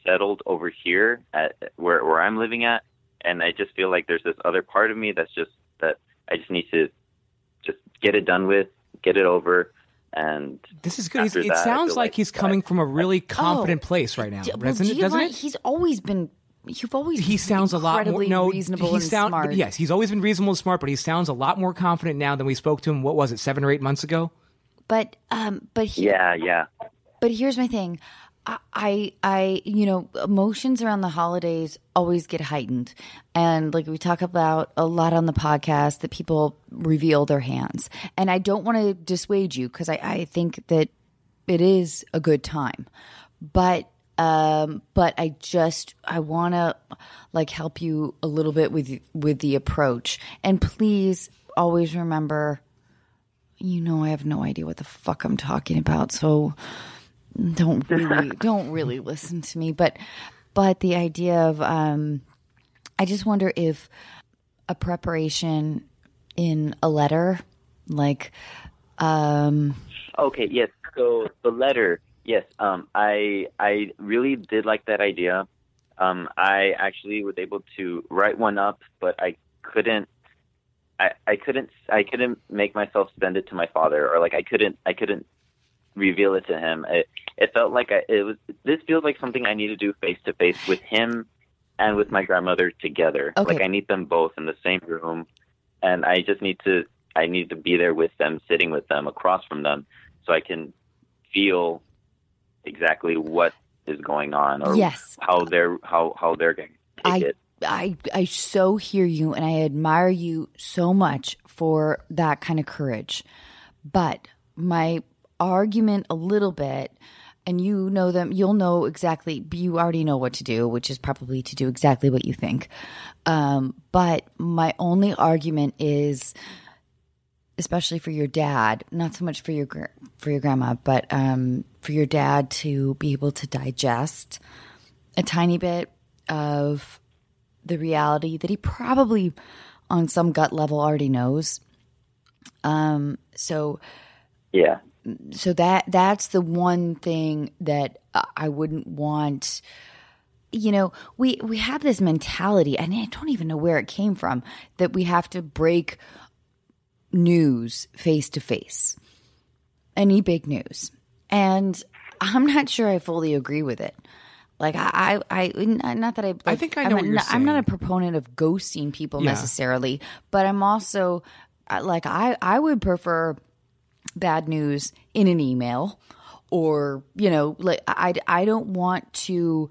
settled over here at where where I'm living at, and I just feel like there's this other part of me that's just that I just need to just get it done with, get it over, and This is good. It that, sounds like like he's I- coming from a really confident Oh. place right now, D- well, doesn't it? Doesn't Giovanni, it? He's always been. You've always. He sounds a lot more incredibly no. reasonable he and sound, smart. Yes, he's always been reasonable and smart, but he sounds a lot more confident now than we spoke to him. What was it, seven or eight months ago? But um, but he, yeah, yeah. But here's my thing. I, I, I, you know, emotions around the holidays always get heightened. And like we talk about a lot on the podcast that people reveal their hands. And I don't want to dissuade you because I, I think that it is a good time. But, um, but I just, I want to like help you a little bit with, with the approach. And please always remember, you know, I have no idea what the fuck I'm talking about. So, don't really don't really listen to me but but the idea of um i just wonder if a preparation in a letter like um Okay, yes. So the letter, yes. Um, I I really did like that idea. Um, I actually was able to write one up, but I couldn't. I, I couldn't I couldn't make myself send it to my father or like I couldn't I couldn't reveal it to him. It it felt like I, it was this feels like something I need to do face to face with him and with my grandmother together. Okay. Like I need them both in the same room and I just need to I need to be there with them, sitting with them, across from them, so I can feel exactly what is going on or Yes. how they're how how they're going to take I, it. I I so hear you and I admire you so much for that kind of courage. But my argument a little bit and you know them you'll know exactly you already know what to do which is probably to do exactly what you think um, but my only argument is especially for your dad not so much for your for your grandma but um, for your dad to be able to digest a tiny bit of the reality that he probably on some gut level already knows um so Yeah. so that that's the one thing that I wouldn't want. You know, we we have this mentality, and I don't even know where it came from that we have to break news face to face, any big news, and I'm not sure I fully agree with it. Like I, I, I not that I. Like, I think I know I'm, what you're not, I'm not a proponent of ghosting people Yeah. necessarily, but I'm also like I, I would prefer bad news in an email or you know like i i don't want to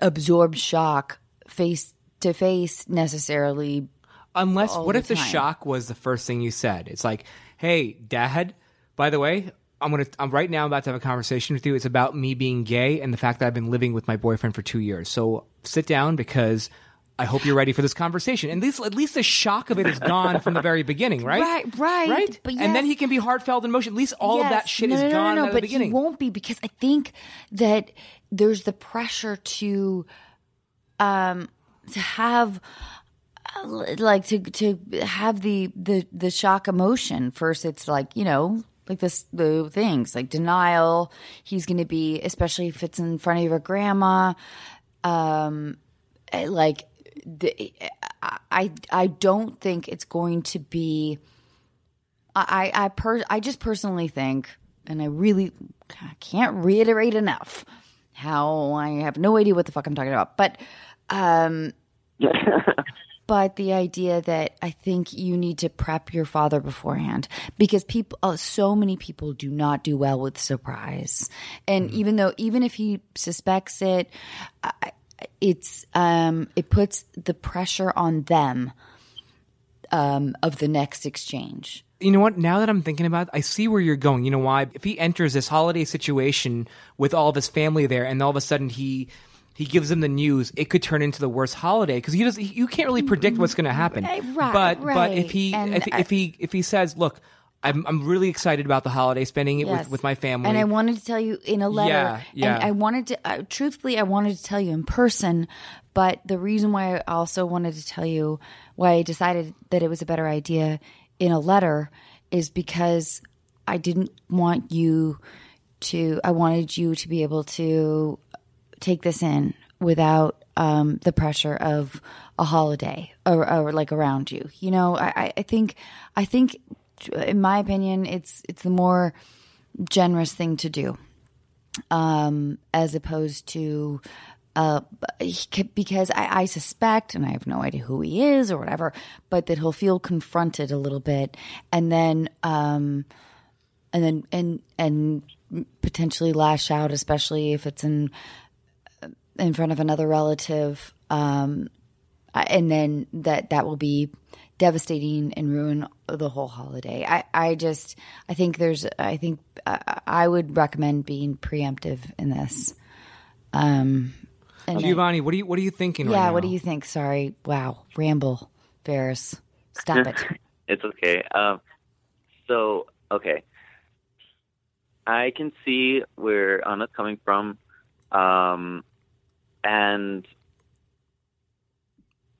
absorb shock face to face necessarily Unless, what the if the shock was the first thing you said? It's like, hey, dad, by the way, I'm gonna. I'm right now I'm about to have a conversation with you. It's about me being gay and the fact that I've been living with my boyfriend for two years. So sit down because I hope you're ready for this conversation. And at least, at least the shock of it is gone from the very beginning, right? Right, right. right. But and then he can be heartfelt in motion. At least all of that shit no, is no, no, gone no, no, but beginning. he won't be because I think that there's the pressure to, um, to have, uh, like to to have the the the shock emotion. First, it's like you know. Like this, the things like denial. He's going to be, especially if it's in front of your grandma. Um, eh, like the, I, I don't think it's going to be. I, I, per, I just personally think, and I really can't reiterate enough how I have no idea what the fuck I'm talking about, but, um, but the idea that I think you need to prep your father beforehand because people, oh, so many people do not do well with surprise, and even though even if he suspects it, it's um, it puts the pressure on them um, of the next exchange. you know what? Now that I'm thinking about it, I see where you're going. You know why? If he enters this holiday situation with all of his family there, and all of a sudden he he gives them the news, it could turn into the worst holiday because he does. You can't really predict what's going to happen. Right, but but if he if, I- if he if he says, "Look, I'm I'm really excited about the holiday, spending it Yes. with with my family," And I wanted to tell you in a letter. Yeah, yeah. And I wanted to, uh, truthfully, I wanted to tell you in person. But the reason why I also wanted to tell you why I decided that it was a better idea in a letter is because I didn't want you to, I wanted you to be able to take this in without um, the pressure of a holiday or, or like around you. You know, I, I- think, I think, in my opinion, it's it's the more generous thing to do, um, as opposed to. Uh, because I, I suspect, and I have no idea who he is or whatever, but that he'll feel confronted a little bit, and then, um, and then, and and potentially lash out, especially if it's in in front of another relative um and then that that will be devastating and ruin the whole holiday. I i just i think there's i think uh, i would recommend being preemptive in this. Um and then- Giovanni, what are you what are you thinking? right yeah now? what do you think? Sorry. Wow. Ramble Faris. Stop it. It's okay. Um, so okay, I can see where Anna's coming from, um, and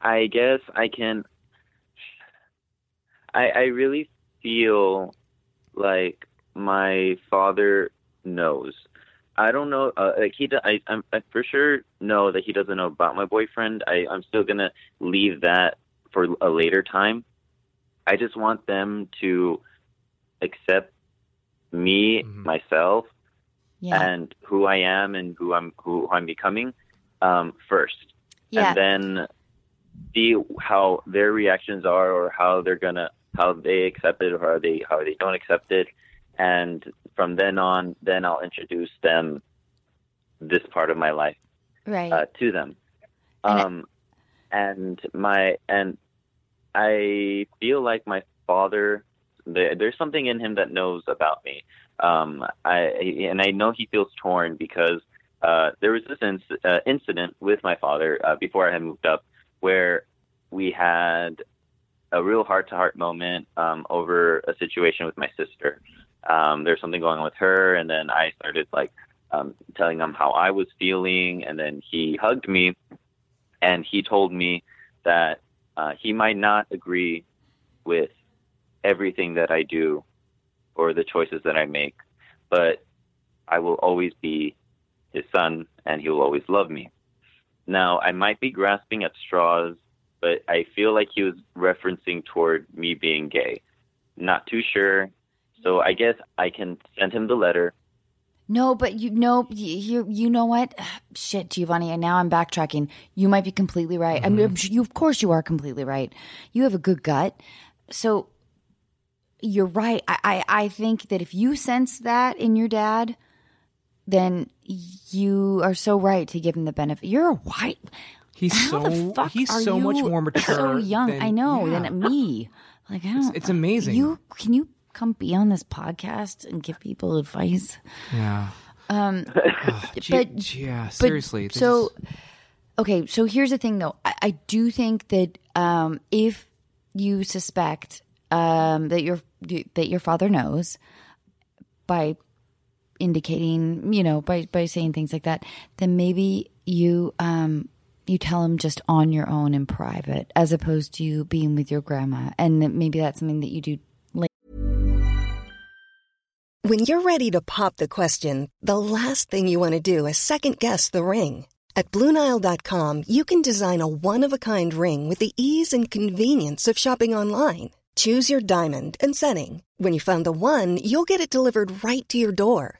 I guess I can. I I really feel like my father knows. I don't know. Uh, like he, do- I, I'm, I for sure know that he doesn't know about my boyfriend. I, I'm still gonna leave that for a later time. I just want them to accept me, myself, yeah and who I am and who I'm who I'm becoming um, first, yeah and then see how their reactions are or how they're gonna how they accept it or how they how they don't accept it, and from then on, then I'll introduce them this part of my life right uh, to them. And Um, and my and I feel like my father. There, there's something in him that knows about me. Um, I and I know he feels torn because uh, there was this inc- uh, incident with my father uh, before I had moved up where we had a real heart-to-heart moment um, over a situation with my sister. Um, there's something going on with her, and then I started like um, telling him how I was feeling, and then he hugged me, and he told me that uh, he might not agree with everything that I do or the choices that I make, but I will always be his son, and he will always love me. Now, I might be grasping at straws, but I feel like he was referencing toward me being gay. Not too sure. So I guess I can send him the letter. No, but you know, you you know what? Shit, Giovanni. And now I'm backtracking. You might be completely right. I mean, mm-hmm. I'm sure- you of course you are completely right. You have a good gut, so you're right. I, I I think that if you sense that in your dad, then you are so right to give him the benefit. You're a white. He's How so he's so much more mature. So young. than- I know Yeah. than me. Like I don't. it's amazing. You can you come be on this podcast and give people advice? Yeah. Um, Gee- but gee, yeah, seriously. this so is- okay so here's the thing though i, I do think that um, if you suspect um, that your that your father knows by indicating you know by by saying things like that then maybe you um you tell him just on your own in private as opposed to you being with your grandma and maybe that's something that you do later. When you're ready to pop the question, the last thing you want to do is second guess the ring. At Bluenile.com, you can design a one of a kind ring with the ease and convenience of shopping online. Choose your diamond and setting. When you find the one, you'll get it delivered right to your door.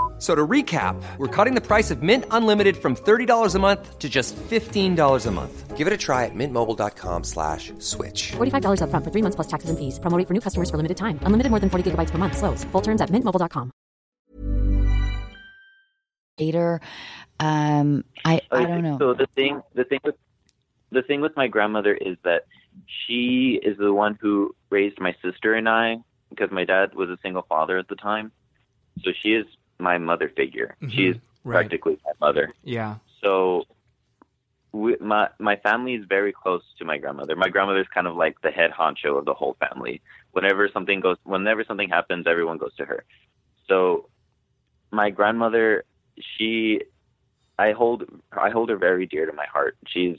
F- So to recap, we're cutting the price of Mint Unlimited from $30 a month to just $15 a month. Give it a try at mintmobile.com slash switch. $45 upfront for three months plus taxes and fees. Promo for new customers for limited time. Unlimited more than 40 gigabytes per month. Slows. Full terms at mintmobile.com. later um i i don't know So the thing, the thing with the thing with my grandmother is that she is the one who raised my sister and I because my dad was a single father at the time. So she is my mother figure. She is right. practically my mother. yeah. So we, my my family is very close to my grandmother. My grandmother is kind of like the head honcho of the whole family. Whenever something goes, whenever something happens, everyone goes to her. So my grandmother, she, I hold I hold her very dear to my heart. She's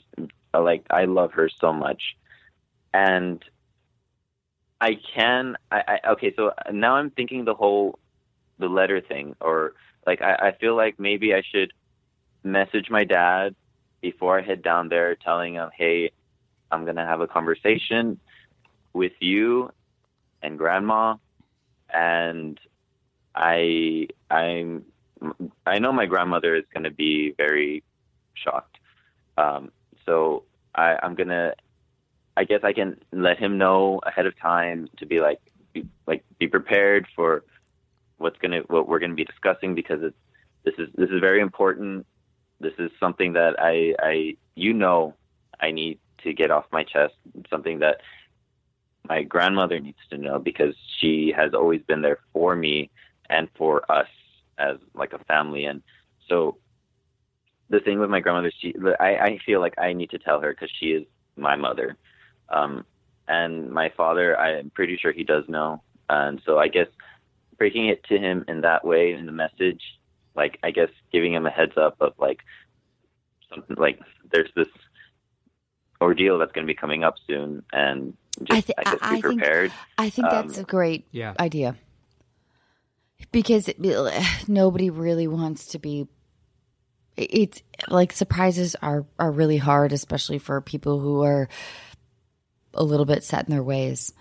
uh, like I love her so much, and I can I, I okay. So now I'm thinking the whole the letter thing, or like I, I feel like maybe I should message my dad before I head down there, telling him, "Hey, I'm gonna have a conversation with you and Grandma, and I I'm I know my grandmother is gonna be very shocked. Um, so I, I'm gonna I guess I can let him know ahead of time to be like be, like be prepared for what's gonna what we're gonna be discussing because it's this is this is very important. This is something that I I you know I need to get off my chest. Something that my grandmother needs to know because she has always been there for me and for us as like a family and so the thing with my grandmother she I, I feel like I need to tell her because she is my mother um and my father I'm pretty sure he does know and so I guess breaking it to him in that way in the message like I guess giving him a heads up of like something like there's this ordeal that's going to be coming up soon and just I, I guess I- be I think- prepared I think that's Um, a great Yeah. idea because it, nobody really wants to be. It's like surprises are are really hard, especially for people who are a little bit set in their ways.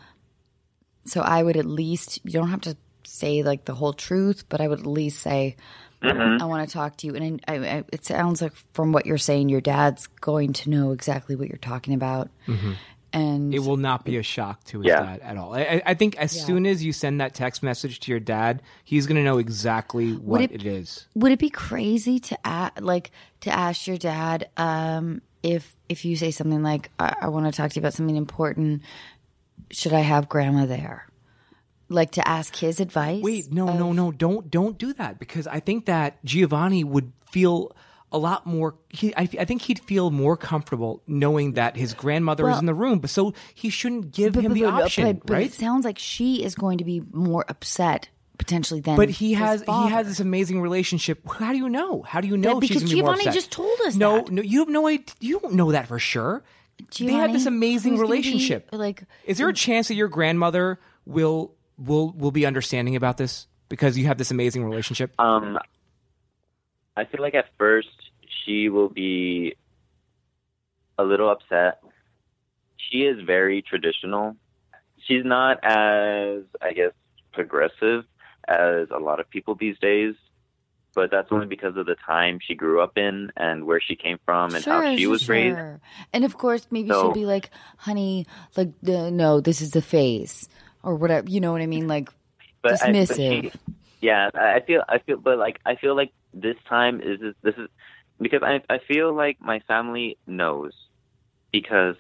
So I would at least you don't have to say like the whole truth, but I would at least say I want to talk to you. And I, I, it sounds like from what you're saying, your dad's going to know exactly what you're talking about, and It will not be a shock to his Yeah. dad at all. I- I, I think as soon as you send that text message to your dad, he's going to know exactly what it- it is. Would it be crazy to a like to ask your dad um, if if you say something like, "I, I want to talk to you about something important"? Should I have grandma there? Like to ask his advice? Wait, no, no, no! Don't don't do that because I think that Giovanni would feel a lot more. He, I, I think he'd feel more comfortable knowing that his grandmother is in the room. But so he shouldn't give But, him but, the but- option, but, right? it sounds like she is going to be more upset potentially than. But he has he has this amazing relationship. How do you know? How do you know? That- because be Giovanni upset? just told us No, that. no, you have no idea. You don't know that for sure. they have this amazing gonna be, relationship. like, is there a chance that your grandmother will will will be understanding about this because you have this amazing relationship? Um, I feel like at first she will be a little upset. She is very traditional. She's not as, I guess, progressive as a lot of people these days. But that's only because of the time she grew up in and where she came from and how she was raised. And of course, maybe So- she'll be like, "Honey, like, the, no, this is the phase," or whatever. You know what I mean? Like but I- but dismissive. she- yeah, I I feel I feel, but like I feel like this time is this is because I I feel like my family knows because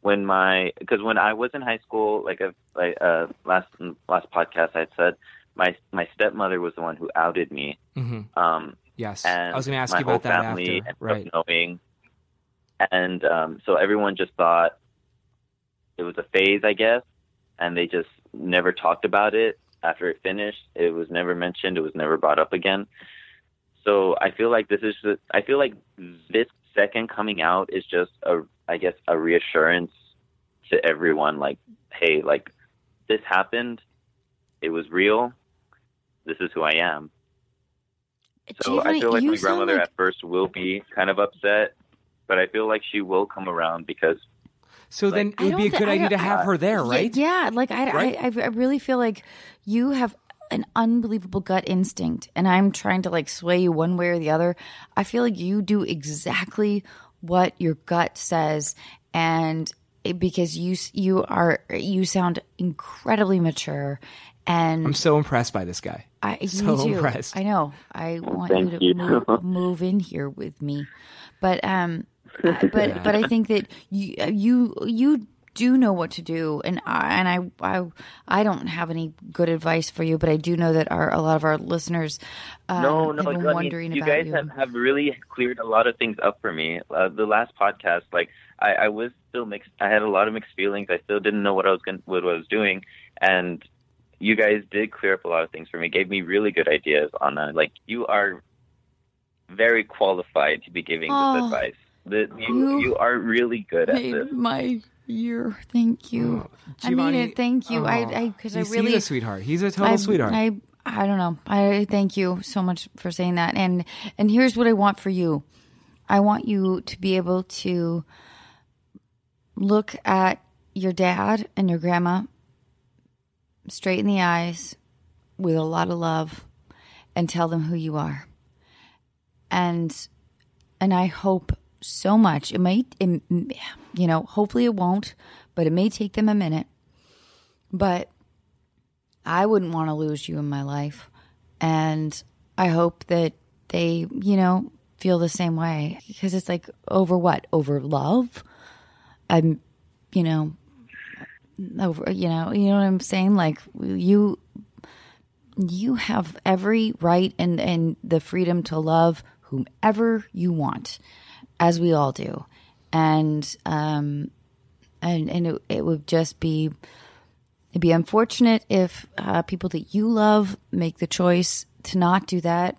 when my because when I was in high school, like I like uh last last podcast I had said my my stepmother was the one who outed me. hmm Um, Yes, and I was going to ask you about that family after. Right. knowing, and um, so everyone just thought it was a phase, I guess, and they just never talked about it after it finished. It was never mentioned. It was never brought up again. So I feel like this is. The, I feel like this second coming out is just a, I guess, a reassurance to everyone. Like, hey, like this happened. It was real. This is who I am. So I feel like my grandmother like- at first will be kind of upset, but I feel like she will come around because So then it would be a good thi- I idea to have her there, right? Yeah, like I, Right? I, I, I really feel like you have an unbelievable gut instinct, and I'm trying to like sway you one way or the other. I feel like you do exactly what your gut says, and it, because you you are you sound incredibly mature, and I'm so impressed by this guy. I, so me too. impressed. I know. I want Thank you to you. Move, move in here with me, but um, but but I think that you you you do know what to do, and I and I I I don't have any good advice for you, but I do know that our a lot of our listeners um, no, no, have been I mean, wondering you about guys you. have, have really cleared a lot of things up for me. Uh, the last podcast, like I, I was still mixed. I had a lot of mixed feelings. I still didn't know what I was going, what I was doing, and you guys did clear up a lot of things for me. Gave me really good ideas on that. Like you are very qualified to be giving Oh, this advice. The, you, you you are really good at made this. my year. Thank you. Oh, I mean it. Thank you. I Oh, I because I he's- really he's a sweetheart. He's a total I, sweetheart. I I don't know. I thank you so much for saying that. And and here's what I want for you. I want you to be able to look at your dad and your grandma straight in the eyes with a lot of love and tell them who you are. And and I hope so much. It might, it, you know, hopefully it won't, but it may take them a minute. But I wouldn't want to lose you in my life. And I hope that they, you know, feel the same way because it's like over what? Over love? I'm, you know, over, you know, you know what I'm saying? Like you, you have every right and, and the freedom to love whomever you want, as we all do. And, um, and, and it, it would just be, It'd be unfortunate if uh, people that you love make the choice to not do that.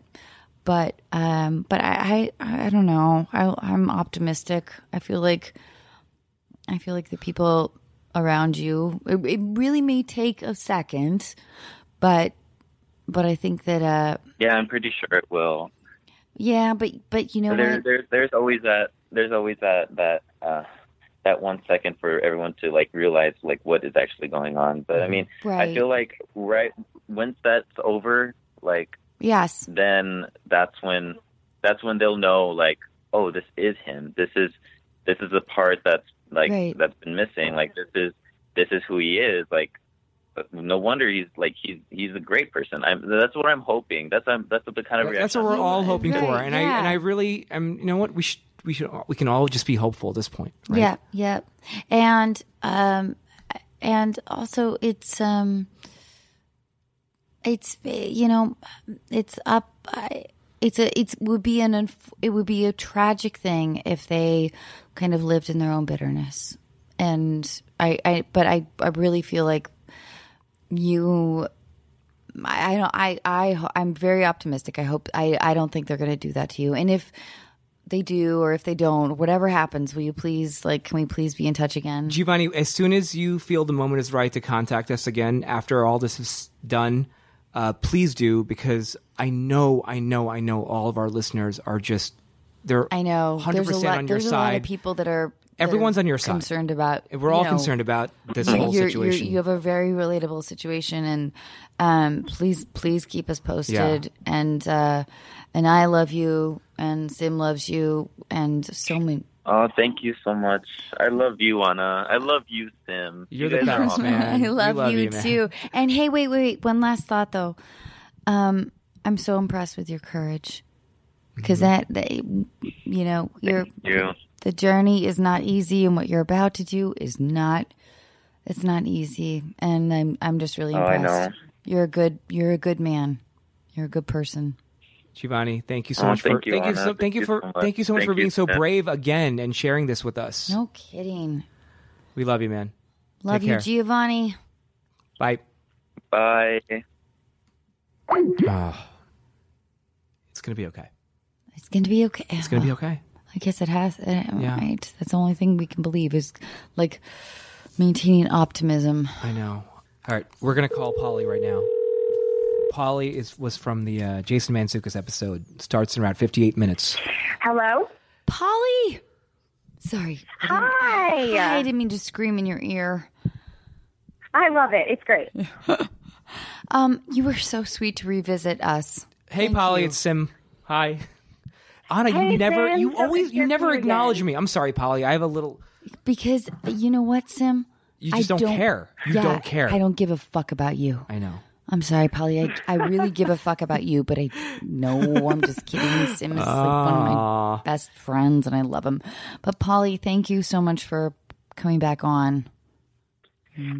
But um, but I, I I don't know. I, I'm optimistic. I feel like I feel like the people around you. It, it really may take a second, but but I think that uh, Yeah, I'm pretty sure it will. Yeah. But but you know there, there's always that there's always that that uh that one second for everyone to like realize like what is actually going on but i mean Right. i feel like right once that's over like Yes. then that's when that's when they'll know like oh this is him this is this is the part that's like Right. that's been missing like this is this is who he is like no wonder he's like he's he's a great person i'm that's what i'm hoping that's um, that's the kind of reaction. That's what we're all hoping for, Right, and I and I really, um, you know what, we should we should we can all just be hopeful at this point. Right? Yeah, yeah, and um, and also it's um, it's you know, it's up. I- It's a it's would be an it would be a tragic thing if they kind of lived in their own bitterness, and I I but I I really feel like you. I don't. I I I'm very optimistic. I hope. I I don't think they're going to do that to you. And if they do, or if they don't, whatever happens, will you please like? Can we please be in touch again? Giovanni, as soon as you feel the moment is right to contact us again after all this is done, uh, please do because I know, I know, I know all of our listeners are just they're I know hundred there's a percent lot. on your There's a lot of side. people that are Everyone's on your side. Concerned about. We're all know, concerned about this you're- whole you're- situation. you have a very relatable situation, and um, please, please keep us posted. And uh, and I love you, and Sim loves you, and so many. Oh, thank you so much. I love you, Anna. I love you, Sim. You're You the guys are best, awesome. man. I love, love you, you, too. And hey, wait, wait, wait. One last thought though. Um, I'm so impressed with your courage because Mm-hmm. that, that, you know, you're You. The journey is not easy, and what you're about to do is not. It's not easy, and I'm I'm just really Oh, I impressed. know. You're a good you're a good man. You're a good person. Giovanni, thank you so Oh, much for thank you, thank you so thank you for so much. thank you so much Thank for being you, so Sim. brave again and sharing this with us. No kidding. We love you, man. Love Take you, care. Giovanni. Bye. Bye. Oh. It's gonna be okay. It's going to be okay. It's gonna be okay. I guess it has. Uh, Yeah. Right. That's the only thing we can believe is like maintaining optimism. I know. All right, we're gonna call Polly right now. Polly is was from the uh, Jason Mantzoukas episode. Starts in around 58 minutes. Hello? Polly. Sorry. I didn't- Hi. Hi, I didn't mean to scream in your ear. I love it. It's great. Um, you were so sweet to revisit us. Hey, Thank Polly, you. it's Sim. Hi. Anna, Hey, you never, Sim. you always, you never acknowledge again. me. I'm sorry, Polly. I have a little. Because you know what, Sim? You just I don't care. You yeah, don't care. I don't give a fuck about you. I know. I'm sorry, Polly. I, I really give a fuck about you, but I no, I'm just kidding. Sim is like one of my ah. best friends, and I love him. But Polly, thank you so much for coming back on.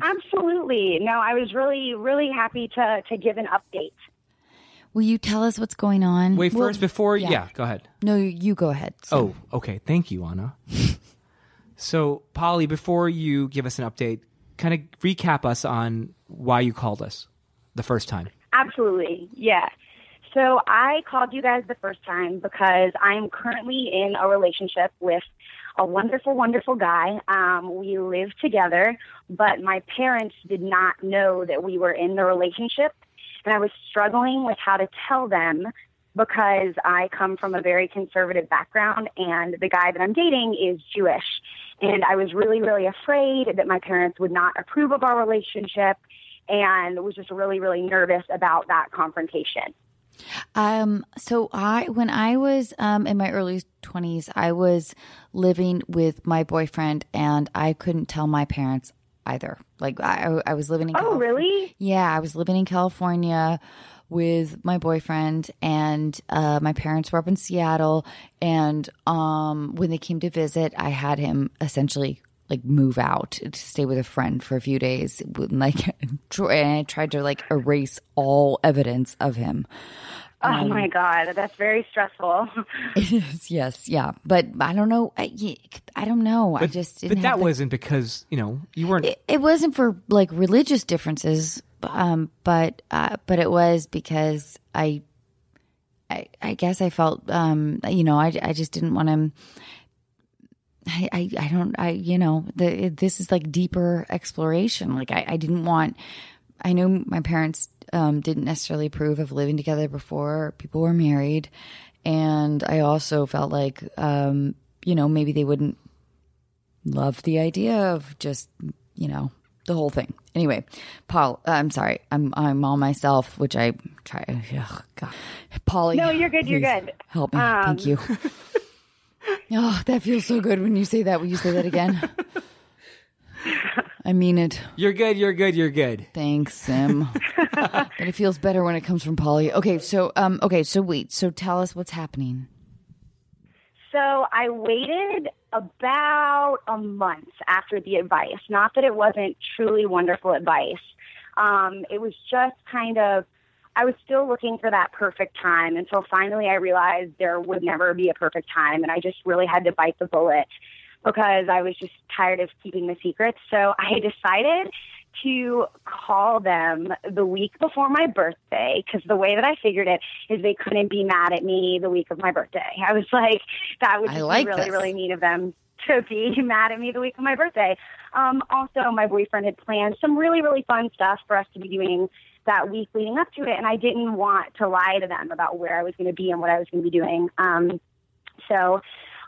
Absolutely. No, I was really, really happy to, to give an update. Will you tell us what's going on? Wait, Well, first, before, yeah. go ahead. No, you go ahead. Oh, okay. Thank you, Anna. so, Polly, before you give us an update, kind of recap us on why you called us the first time. Absolutely. Yeah. So I called you guys the first time because I'm currently in a relationship with a wonderful, wonderful guy. Um, we live together, but my parents did not know that we were in the relationship. And I was struggling with how to tell them because I come from a very conservative background and the guy that I'm dating is Jewish. And I was really, really afraid that my parents would not approve of our relationship and was just really, really nervous about that confrontation. Um, so I, when I was um, in my early twenties, I was living with my boyfriend, and I couldn't tell my parents either. Like I, I was living in. Oh, Calif- really? Yeah, I was living in California with my boyfriend, and uh, my parents were up in Seattle. And um, when they came to visit, I had him essentially like move out to stay with a friend for a few days. Like, and I tried to like erase all evidence of him. Oh my God, that's very stressful. It is, yes, yeah, but I don't know. I, I don't know. I just didn't but have that the- wasn't because, you know, you weren't. It, it wasn't for like religious differences, um, but uh, but it was because I, I, I guess I felt, um, you know, I, I just didn't want to. I, I, I don't, I, you know, the, this is like deeper exploration. Like I, I didn't want, I knew my parents um, didn't necessarily approve of living together before people were married. And I also felt like, um, you know, maybe they wouldn't love the idea of just, you know, the whole thing. Anyway, Paul, uh, I'm sorry. I'm, I'm all myself, which I try. Ugh, God. Polly. No, you're good, you're good. Help me. Um, Thank you. oh, that feels so good when you say that. Will you say that again? I mean it. You're good, you're good, you're good. Thanks, Sim. but it feels better when it comes from Polly. Okay, so um okay, so wait. So tell us what's happening. So I waited about a month after the advice. Not that it wasn't truly wonderful advice. Um, it was just kind of, I was still looking for that perfect time until finally I realized there would never be a perfect time. And I just really had to bite the bullet because I was just tired of keeping the secrets. So I decided to call them the week before my birthday because the way that I figured it is they couldn't be mad at me the week of my birthday. I was like, that would just like be really, this. really mean of them to be mad at me the week of my birthday. Um, also, my boyfriend had planned some really, really fun stuff for us to be doing that week leading up to it, and I didn't want to lie to them about where I was going to be and what I was going to be doing. Um, so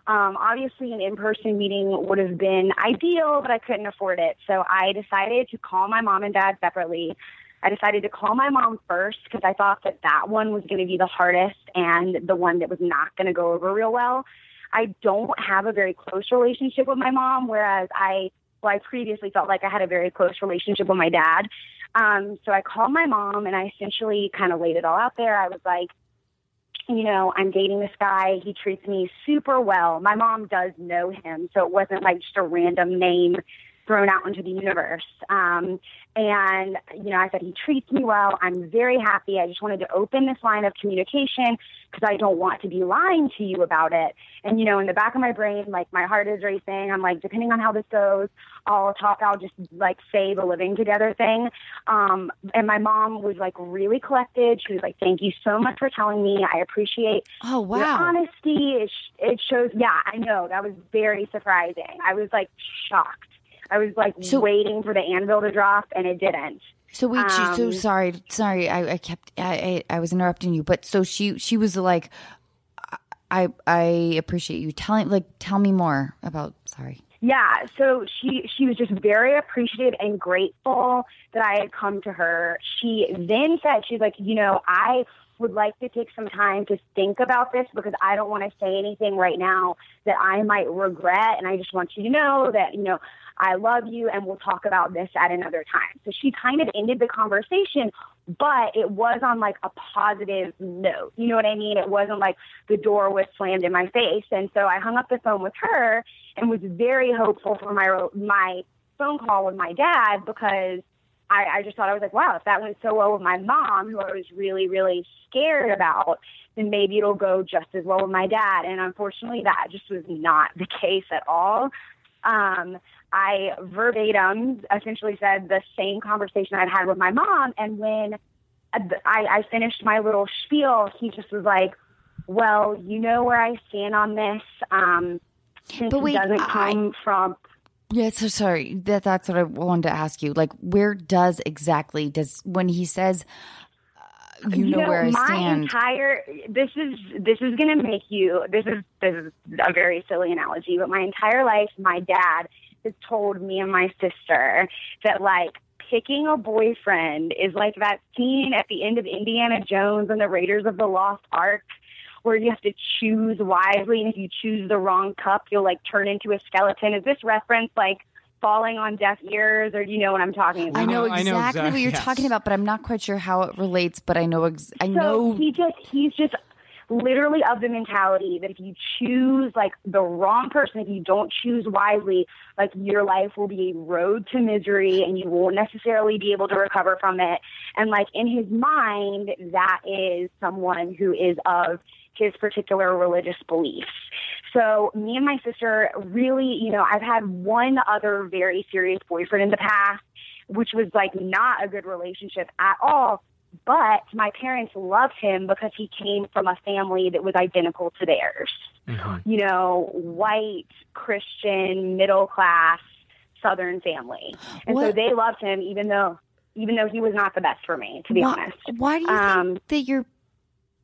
Um, obviously, an in person meeting would have been ideal, but I couldn't afford it. So I decided to call my mom and dad separately. I decided to call my mom first because I thought that that one was going to be the hardest and the one that was not going to go over real well. I don't have a very close relationship with my mom, whereas I well, I previously felt like I had a very close relationship with my dad. Um, so I called my mom and I essentially kind of laid it all out there. I was like, you know, I'm dating this guy. He treats me super well. My mom does know him, so it wasn't like just a random name thrown out into the universe. Um, and, you know, I said, he treats me well. I'm very happy. I just wanted to open this line of communication because I don't want to be lying to you about it. And, you know, in the back of my brain, like my heart is racing. I'm like, depending on how this goes, I'll talk, I'll just like say the living together thing. Um, and my mom was like really collected. She was like, thank you so much for telling me. I appreciate Oh, your honesty. It, sh- it shows, yeah, I know. That was very surprising. I was like shocked. I was like So- waiting for the anvil to drop, and it didn't. So wait, she, so Um, sorry, sorry, I, I kept, I, I, I was interrupting you, but so she, she was like, I, I appreciate you telling, like, tell me more about. Sorry. Yeah, so she she was just very appreciative and grateful that I had come to her. She then said she's like, you know, I would like to take some time to think about this because I don't want to say anything right now that I might regret and I just want you to know that, you know, I love you and we'll talk about this at another time. So she kind of ended the conversation, but it was on like a positive note. You know what I mean? It wasn't like the door was slammed in my face. And so I hung up the phone with her and was very hopeful for my my phone call with my dad because I, I just thought I was like, wow, if that went so well with my mom, who I was really, really scared about, then maybe it'll go just as well with my dad. And unfortunately, that just was not the case at all. Um, I verbatim essentially said the same conversation I'd had with my mom. And when I, I finished my little spiel, he just was like, well, you know where I stand on this. Um, since But wait, it doesn't I- come from Yeah, so sorry. That that's what I wanted to ask you. Like, where does exactly does when he says, uh, you, know, where I stand on? my stand? entire this is this is going to make you this is this is a very silly analogy, but my entire life, my dad has told me and my sister that like picking a boyfriend is like that scene at the end of Indiana Jones and the Raiders of the Lost Ark. Where you have to choose wisely, and if you choose the wrong cup, you'll like turn into a skeleton. Is this reference like falling on deaf ears, or do you know what I'm talking about? I know I exactly what you're yes. talking about, but I'm not quite sure how it relates. But I know, ex- I So know. he just he's just literally of the mentality that if you choose like the wrong person, if you don't choose wisely, like your life will be a road to misery and you won't necessarily be able to recover from it. And like in his mind, that is someone who is of his particular religious beliefs. So me and my sister really, you know, I've had one other very serious boyfriend in the past, which was like not a good relationship at all. But my parents loved him because he came from a family that was identical to theirs. You know, white, Christian, middle class, Southern family. And so they loved him even though even though he was not the best for me, to be why, honest. why do you Um, think that your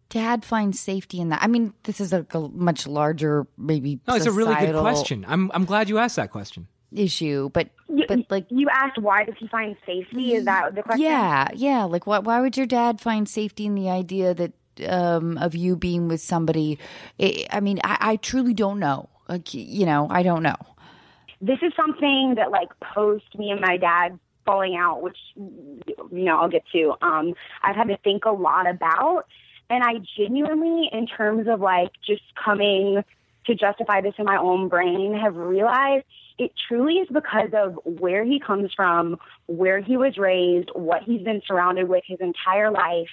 dad finds safety in that? I mean, this is a, a much larger, maybe. No, it's a really good question. I'm I'm glad you asked that question. Issue, but You, but like you asked why does he find safety? Is that the question? Yeah, yeah. Like, why? Why would your dad find safety in the idea that um, of you being with somebody? I, I mean, I, I truly don't know. Like, you know, I don't know. this is something that like post me and my dad falling out, which you know I'll get to. Um, I've had to think a lot about, and I genuinely, in terms of like just coming to justify this in my own brain, have realized it truly is because of where he comes from, where he was raised, what he's been surrounded with his entire life,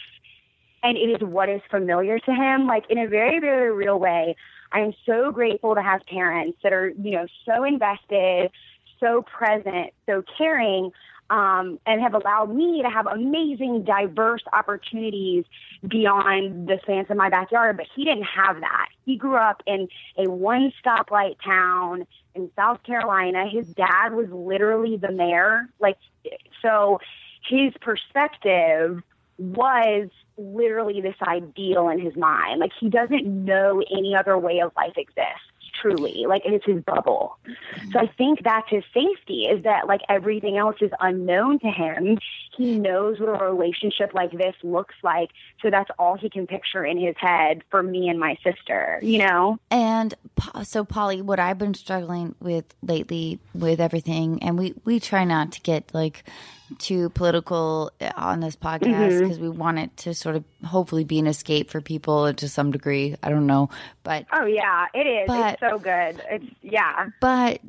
and it is what is familiar to him. Like in a very, very real way, I am so grateful to have parents that are, you know, so invested, so present, so caring, um, and have allowed me to have amazing, diverse opportunities beyond the fence of my backyard. But he didn't have that. He grew up in a one stoplight town in South Carolina. His dad was literally the mayor. Like, so his perspective was literally this ideal in his mind. Like he doesn't know any other way of life exists. Truly. Like it's his bubble. So I think that's his safety is that like everything else is unknown to him. He knows what a relationship like this looks like. So that's all he can picture in his head for me and my sister, you know? And so, Polly, what I've been struggling with lately with everything, and we we try not to get like too political on this podcast because we want it to sort of hopefully be an escape for people to some degree. I don't know, but Oh yeah, it is. But- it's so good. It's yeah. but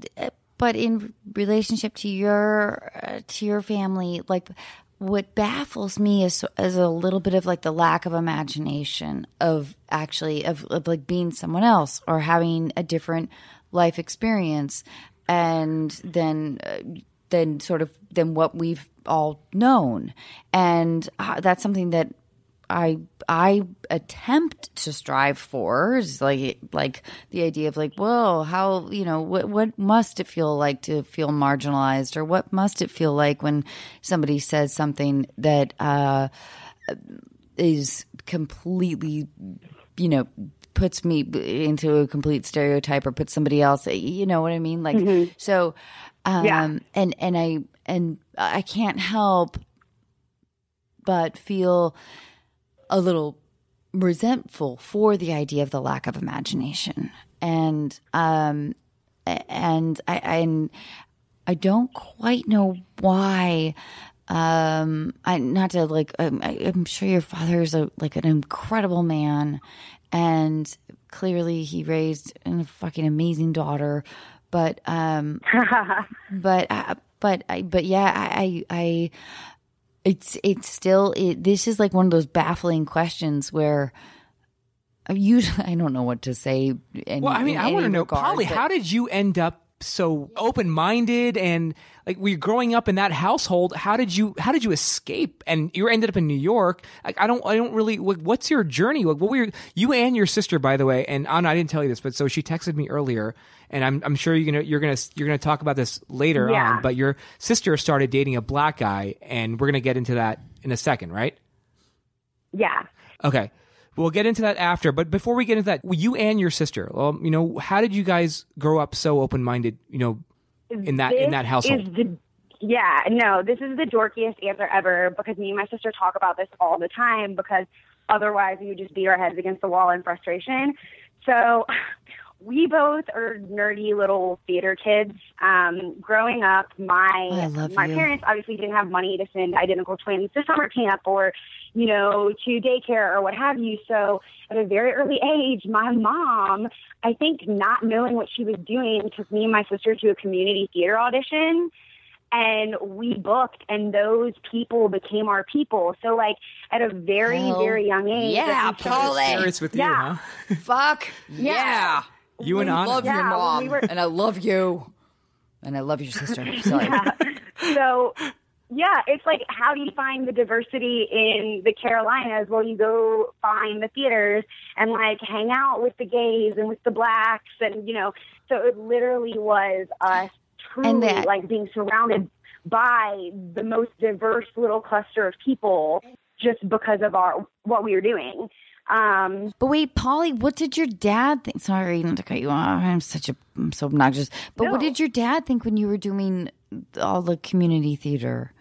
but in relationship to your uh, to your family like what baffles me is is a little bit of like the lack of imagination of actually of, of like being someone else or having a different life experience and then uh, than sort of than what we've all known. And uh, that's something that I I attempt to strive for is like like the idea of like, well, how you know what what must it feel like to feel marginalized, or what must it feel like when somebody says something that uh, is completely, you know, puts me into a complete stereotype or puts somebody else, you know what I mean? Like so, um, Yeah. and and I and I can't help but feel a little resentful for the idea of the lack of imagination and um and I and I don't quite know why um I not to like um, I, I'm sure your father is a like an incredible man and clearly he raised a fucking amazing daughter but um but uh, but I but yeah I I, I it's it's still it, this is like one of those baffling questions where I usually I don't know what to say. In, Well, I mean, I want to know, regard, Polly, but- how did you end up so open-minded and like we are growing up in that household? How did you how did you escape? And you ended up in New York. Like, I don't I don't really. Like, what's your journey? Like, what were your, you and your sister, by the way? And Anna, I didn't tell you this, but so she texted me earlier, and I'm I'm sure you're gonna you're gonna you're gonna talk about this later Yeah. on. But your sister started dating a black guy, and we're gonna get into that in a second, right? yeah. Okay. We'll get into that after, but before we get into that, you and your sister, well, you know, how did you guys grow up so open-minded, you know, in that in that household? Is the, yeah, no, this is the dorkiest answer ever because me and my sister talk about this all the time because otherwise we would just beat our heads against the wall in frustration. So we both are nerdy little theater kids. Um, growing up, my my you. parents obviously didn't have money to send identical twins to summer camp or, you know, to daycare or what have you. So at a very early age, my mom, I think not knowing what she was doing, took me and my sister to a community theater audition and we booked and those people became our people. So like at a very, Hell very young age. yeah, like, we started- Polly. Serious with Yeah. you, huh? Fuck yeah! You and I Anna. love your Yeah, when mom, we were- and I love you, and I love your sister. Sorry. so yeah, it's like how do you find the diversity in the Carolinas? Well, you go find the theaters and like hang out with the gays and with the blacks, and you know, so it literally was us truly And that- like being surrounded by the most diverse little cluster of people just because of our what we were doing. Um, But wait, Polly, what did your dad think? Sorry not to cut you off. I'm such a I'm so obnoxious. But what did your dad think when you were doing all the community theater?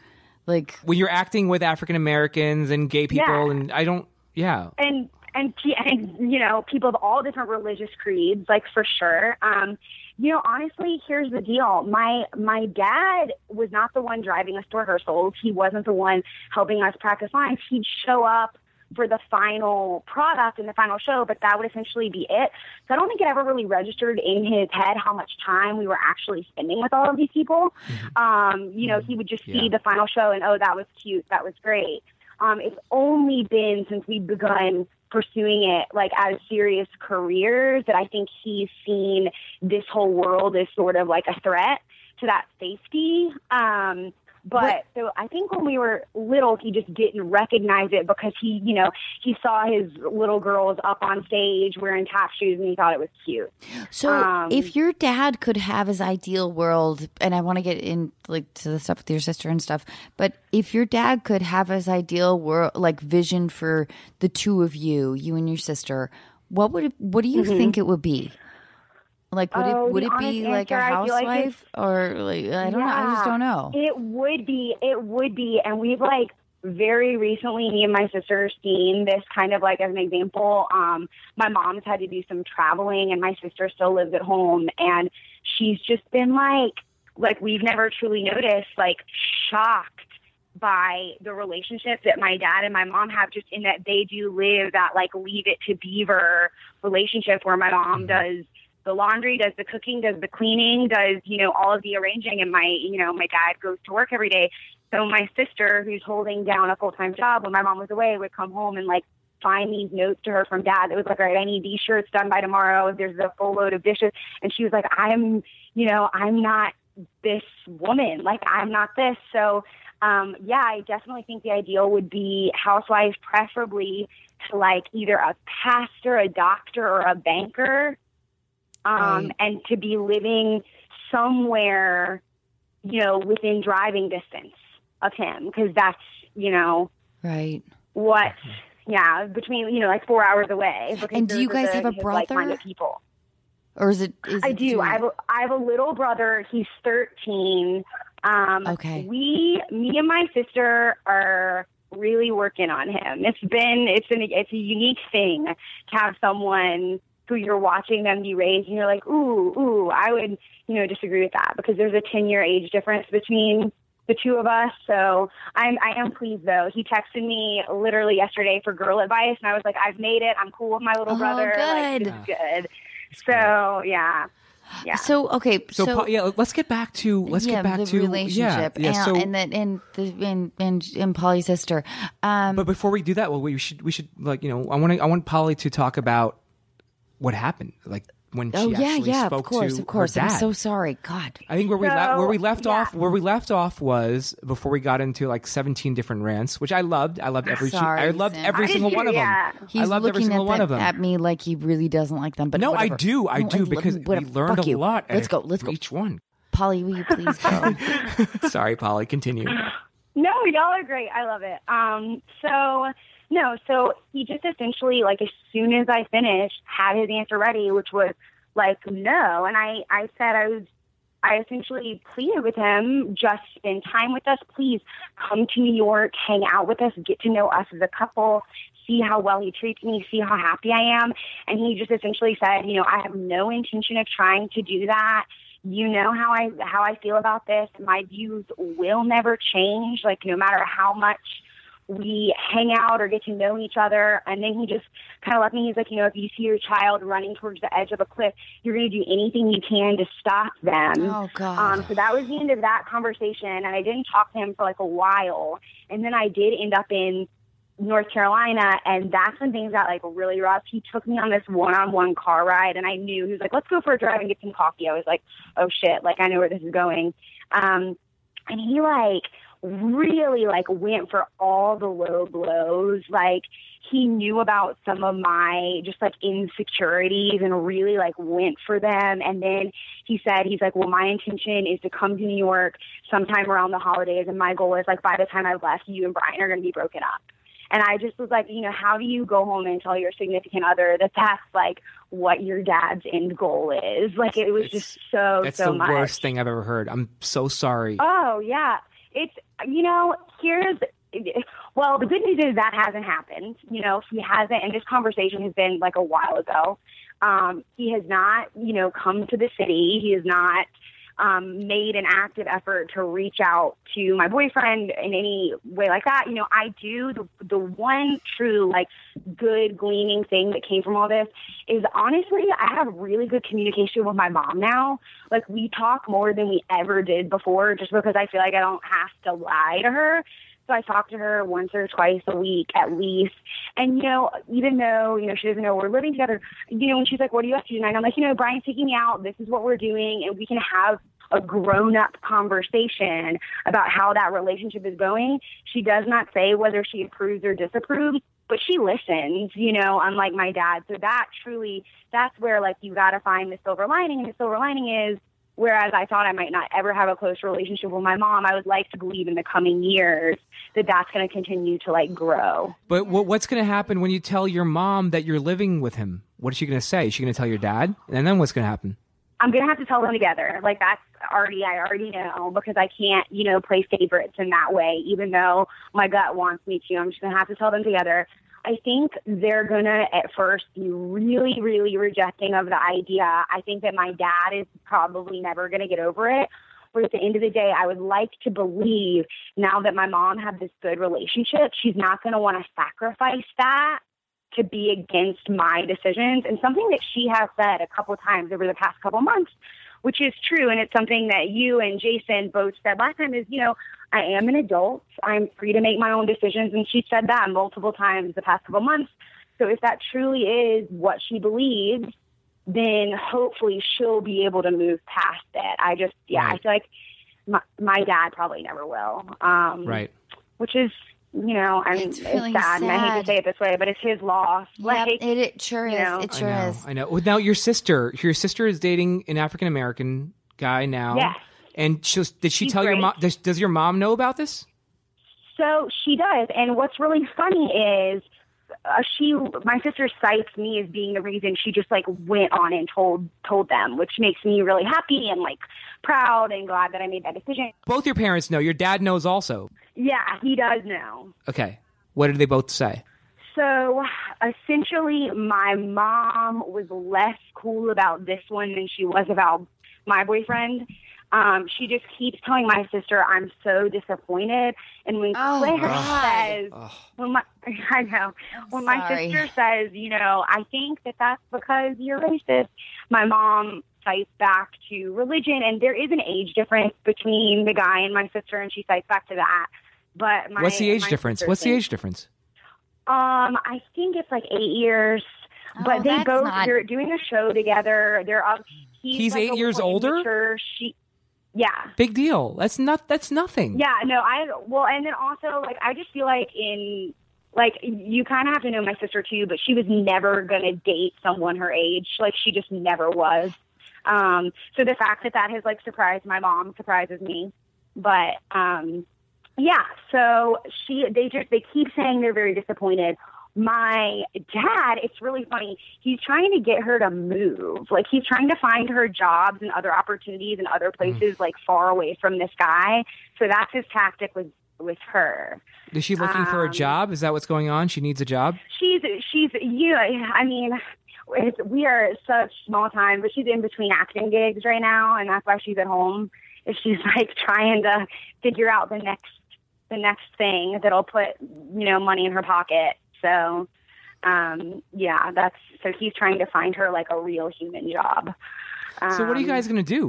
Like, When you're acting with African Americans and gay people, Yeah. and I don't, yeah. and and and you know people of all different religious creeds like for sure um you know honestly here's the deal my my dad was not the one driving us to rehearsals he wasn't the one helping us practice lines he'd show up for the final product and the final show but that would essentially be it. So i don't think it ever really registered in his head how much time we were actually spending with all of these people. Um you know he would just see Yeah. the final show and oh that was cute. That was great. Um, it's only been since we've begun pursuing it like as serious careers that I think he's seen this whole world as sort of like a threat to that safety. Um, but What- so I think when we were little, he just didn't recognize it because he, you know, he saw his little girls up on stage wearing tap shoes and he thought it was cute. so Um, if your dad could have his ideal world, and I want to get in like to the stuff with your sister and stuff, but if your dad could have his ideal world, like vision for the two of you, you and your sister, what would it, what do you Mm-hmm. think it would be? Like, would Oh, it would it be like a answer, I feel like housewife or like I don't know. I just don't know. It would be. It would be. And we've like very recently, me and my sister seen this kind of like as an example. Um, my mom's had to do some traveling, and my sister still lives at home, and she's just been like, like we've never truly noticed, like shocked by the relationship that my dad and my mom have just in that they do live that like leave it to beaver relationship where my mom does the laundry, does the cooking, does the cleaning, does, you know, all of the arranging and my, you know, my dad goes to work every day. So my sister, who's holding down a full time job when my mom was away, would come home and like find these notes to her from dad that was like, all right, I need these shirts done by tomorrow. There's a full load of dishes. And she was like, I'm, you know, I'm not this woman. Like, I'm not this. So, um, yeah, I definitely think the ideal would be housewife, preferably to like either a pastor, a doctor, or a banker, um, Right. and to be living somewhere, you know, within driving distance of him, because that's, you know, Right. what, yeah, between, you know, like four hours away. And do you guys the- have a brother? Like-minded people. Or is it? Is I it do. I have a, I have a little brother. He's 13. Um, Okay. We, me and my sister are really working on him. It's been, it's an, it's a unique thing to have someone who you're watching them be raised and you're like, ooh, ooh, I would, you know, disagree with that because there's a 10 year age difference between the two of us. So I'm, I am pleased though. He texted me literally yesterday for girl advice and I was like, I've made it. I'm cool with my little Oh, brother. Like, good. it's good. So yeah. Yeah. So okay, So, so, yeah, let's get back to let's yeah, get back the to relationship, Yeah, yeah. and, so, and then and the and and, and Polly's sister. Um, but before we do that, well, we should we should like you know I want to I want Polly to talk about what happened, like when she oh yeah, actually yeah, spoke of course, to of course. her I'm so sorry. God, I think where we le- So, where we left yeah. off where we left off was before we got into like 17 different rants, which I loved. I loved every Sorry, I loved Sam. every I single too, one of them. yeah. he's I loved looking every single at, one them- of them. at me like he really doesn't like them. But no, whatever. I do, I No, do because we whatever. learned a you. lot. Let's go. Let's go. Each one. Polly, will you please go? Sorry, Polly. Continue. No, y'all are great. I love it. Um, so no, so he just essentially like as soon as I finished had his answer ready, which was like no, and I I said I was I essentially pleaded with him just spend time with us, please come to New York, hang out with us, get to know us as a couple. See how well he treats me, see how happy I am. And he just essentially said, you know, I have no intention of trying to do that you know how I how I feel about this. My views will never change, like no matter how much we hang out or get to know each other. And then he just kind of left me. He's like, you know, if you see your child running towards the edge of a cliff, you're going to do anything you can to stop them. Oh God. Um, so that was the end of that conversation, and I didn't talk to him for like a while. And then I did end up in North Carolina, and that's when things got like really rough. He took me on this one-on-one car ride, and I knew he was like, "Let's go for a drive and get some coffee." I was like, "Oh shit!" Like I know where this is going. Um, and he like really like went for all the low blows. Like he knew about some of my just like insecurities and really like went for them. And then he said, he's like, well, my intention is to come to New York sometime around the holidays. And my goal is like, by the time I've left, you and Brian are going to be broken up. And I just was like, you know, how do you go home and tell your significant other that that's like what your dad's end goal is? Like it was It's- just so, so That's so the much. worst thing I've ever heard. I'm so sorry. Oh yeah, it's you know here's well the good news is that hasn't happened. You know he hasn't, and this conversation has been like a while ago. Um, he has not you know come to the city. He has not um, made an active effort to reach out to my boyfriend in any way like that. You know I do the the one true like good gleaning thing that came from all this is honestly I have really good communication with my mom now. Like we talk more than we ever did before just because I feel like I don't have to lie to her. So I talk to her once or twice a week at least. And, you know, even though, you know, she doesn't know we're living together, you know, when she's like, what are you up to tonight? I'm like, you know, Brian's taking me out. This is what we're doing. And we can have a grown up conversation about how that relationship is going. She does not say whether she approves or disapproves, but she listens, you know, unlike my dad. So that truly, that's where like you got to find the silver lining. And the silver lining is, whereas I thought I might not ever have a close relationship with my mom, I would like to believe in the coming years that that's going to continue to like grow. But what, what's going to happen when you tell your mom that you're living with him? What is she going to say? Is she going to tell your dad? And then what's going to happen? I'm gonna have to tell them together. Like that's already I already know because I can't, you know, play favorites in that way, even though my gut wants me to. I'm just gonna have to tell them together. I think they're gonna at first be really, really rejecting of the idea. I think that my dad is probably never gonna get over it. But at the end of the day, I would like to believe now that my mom had this good relationship, she's not gonna want to sacrifice that to be against my decisions. And something that she has said a couple times over the past couple months, which is true, and it's something that you and Jason both said last time, is, you know, I am an adult. I'm free to make my own decisions. And she said that multiple times the past couple months. So if that truly is what she believes, then hopefully she'll be able to move past it. I just, yeah. I feel like my, my dad probably never will. Um, Right. Which is, you know, I mean, It's it's, really sad, and I hate to say it this way, but it's his loss. Yep, Like, it, it sure is. know. It I sure know. is. I know. Well, Now your sister, your sister is dating an African American guy now. Yes. And she was, did she She's tell your mom? Does, does your mom know about this? So she does, and what's really funny is uh, she, my sister, cites me as being the reason she just like went on and told told them, which makes me really happy and like proud and glad that I made that decision. Both your parents know. Your dad knows also. Yeah, he does know. Okay. What did they both say? So essentially, my mom was less cool about this one than she was about my boyfriend. Um, she just keeps telling my sister, "I'm so disappointed." And when Oh, Claire God. says, "When my I know when my sister says, you know, I think that that's because you're racist," my mom cites back to religion, and there is an age difference between the guy and my sister, and she cites back to that. But my, What's the age my difference? What's the age difference? um, I think it's like eight years. Oh, but they both not- they're doing a show together. They're up. He's, He's like, eight years older? immature. She, yeah, Big deal. That's not. That's nothing. yeah. No, I well, and then also like I just feel like in like you kind of have to know my sister too, but she was never gonna date someone her age. Like she just never was. Um, so the fact that that has like surprised my mom surprises me. But um, yeah, so she they just they keep saying they're very disappointed. My dad, it's really funny. He's trying to get her to move. Like he's trying to find her jobs and other opportunities and other places like far away from this guy. So that's his tactic with with her. Is she looking for a Um, job? Is that what's going on? She needs a job. She's she's you know, I mean it's, we are such small time, but she's in between acting gigs right now, and that's why she's at home. Is she's like trying to figure out the next the next thing that'll put you know money in her pocket. So um yeah, that's so he's trying to find her like a real human job. So what are you Um, guys going to do?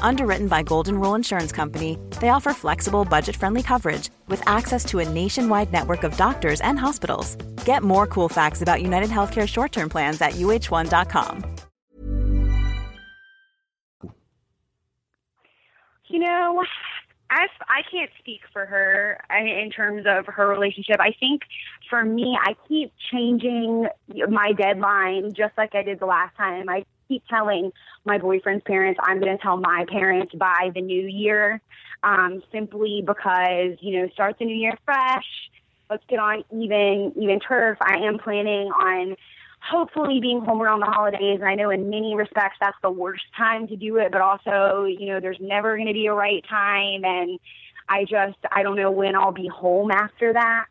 Underwritten by Golden Rule Insurance Company, they offer flexible, budget friendly coverage with access to a nationwide network of doctors and hospitals. Get more cool facts about United Healthcare short term plans at uh1.com. You know, I, I can't speak for her in terms of her relationship. I think for me, I keep changing my deadline just like I did the last time. I keep telling my boyfriend's parents I'm going to tell my parents by the new year, um, simply because, you know, start the new year fresh. Let's get on even even turf. I am planning on hopefully being home around the holidays. And I know in many respects that's the worst time to do it, but also, you know, there's never going to be a right time. And I just, I don't know when I'll be home after that.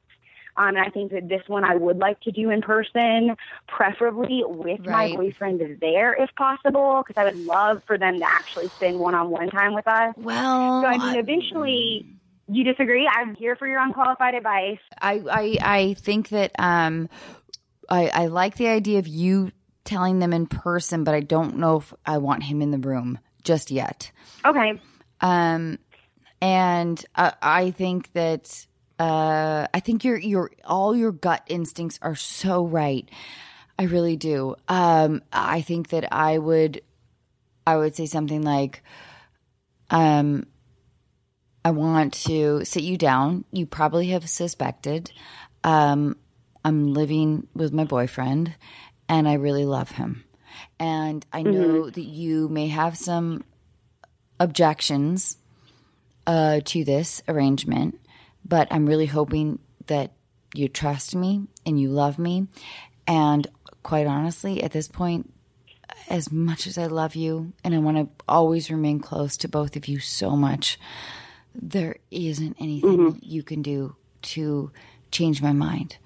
Um, and I think that this one I would like to do in person, preferably with Right. my boyfriend there if possible, because I would love for them to actually spend one on one time with us. Well, So, I mean, eventually, you disagree? I'm here for your unqualified advice. I, I I think that um I, I like the idea of you telling them in person, but I don't know if I want him in the room just yet. Okay. Um, and uh, I think that uh, I think your your all your gut instincts are so right. I really do. Um, I think that I would I would say something like, um, I want to sit you down. You probably have suspected. Um, I'm living with my boyfriend and I really love him. And I know that you may have some objections uh, to this arrangement, but I'm really hoping that you trust me and you love me. And quite honestly, at this point, as much as I love you and I want to always remain close to both of you so much, there isn't anything mm-hmm. you can do to change my mind.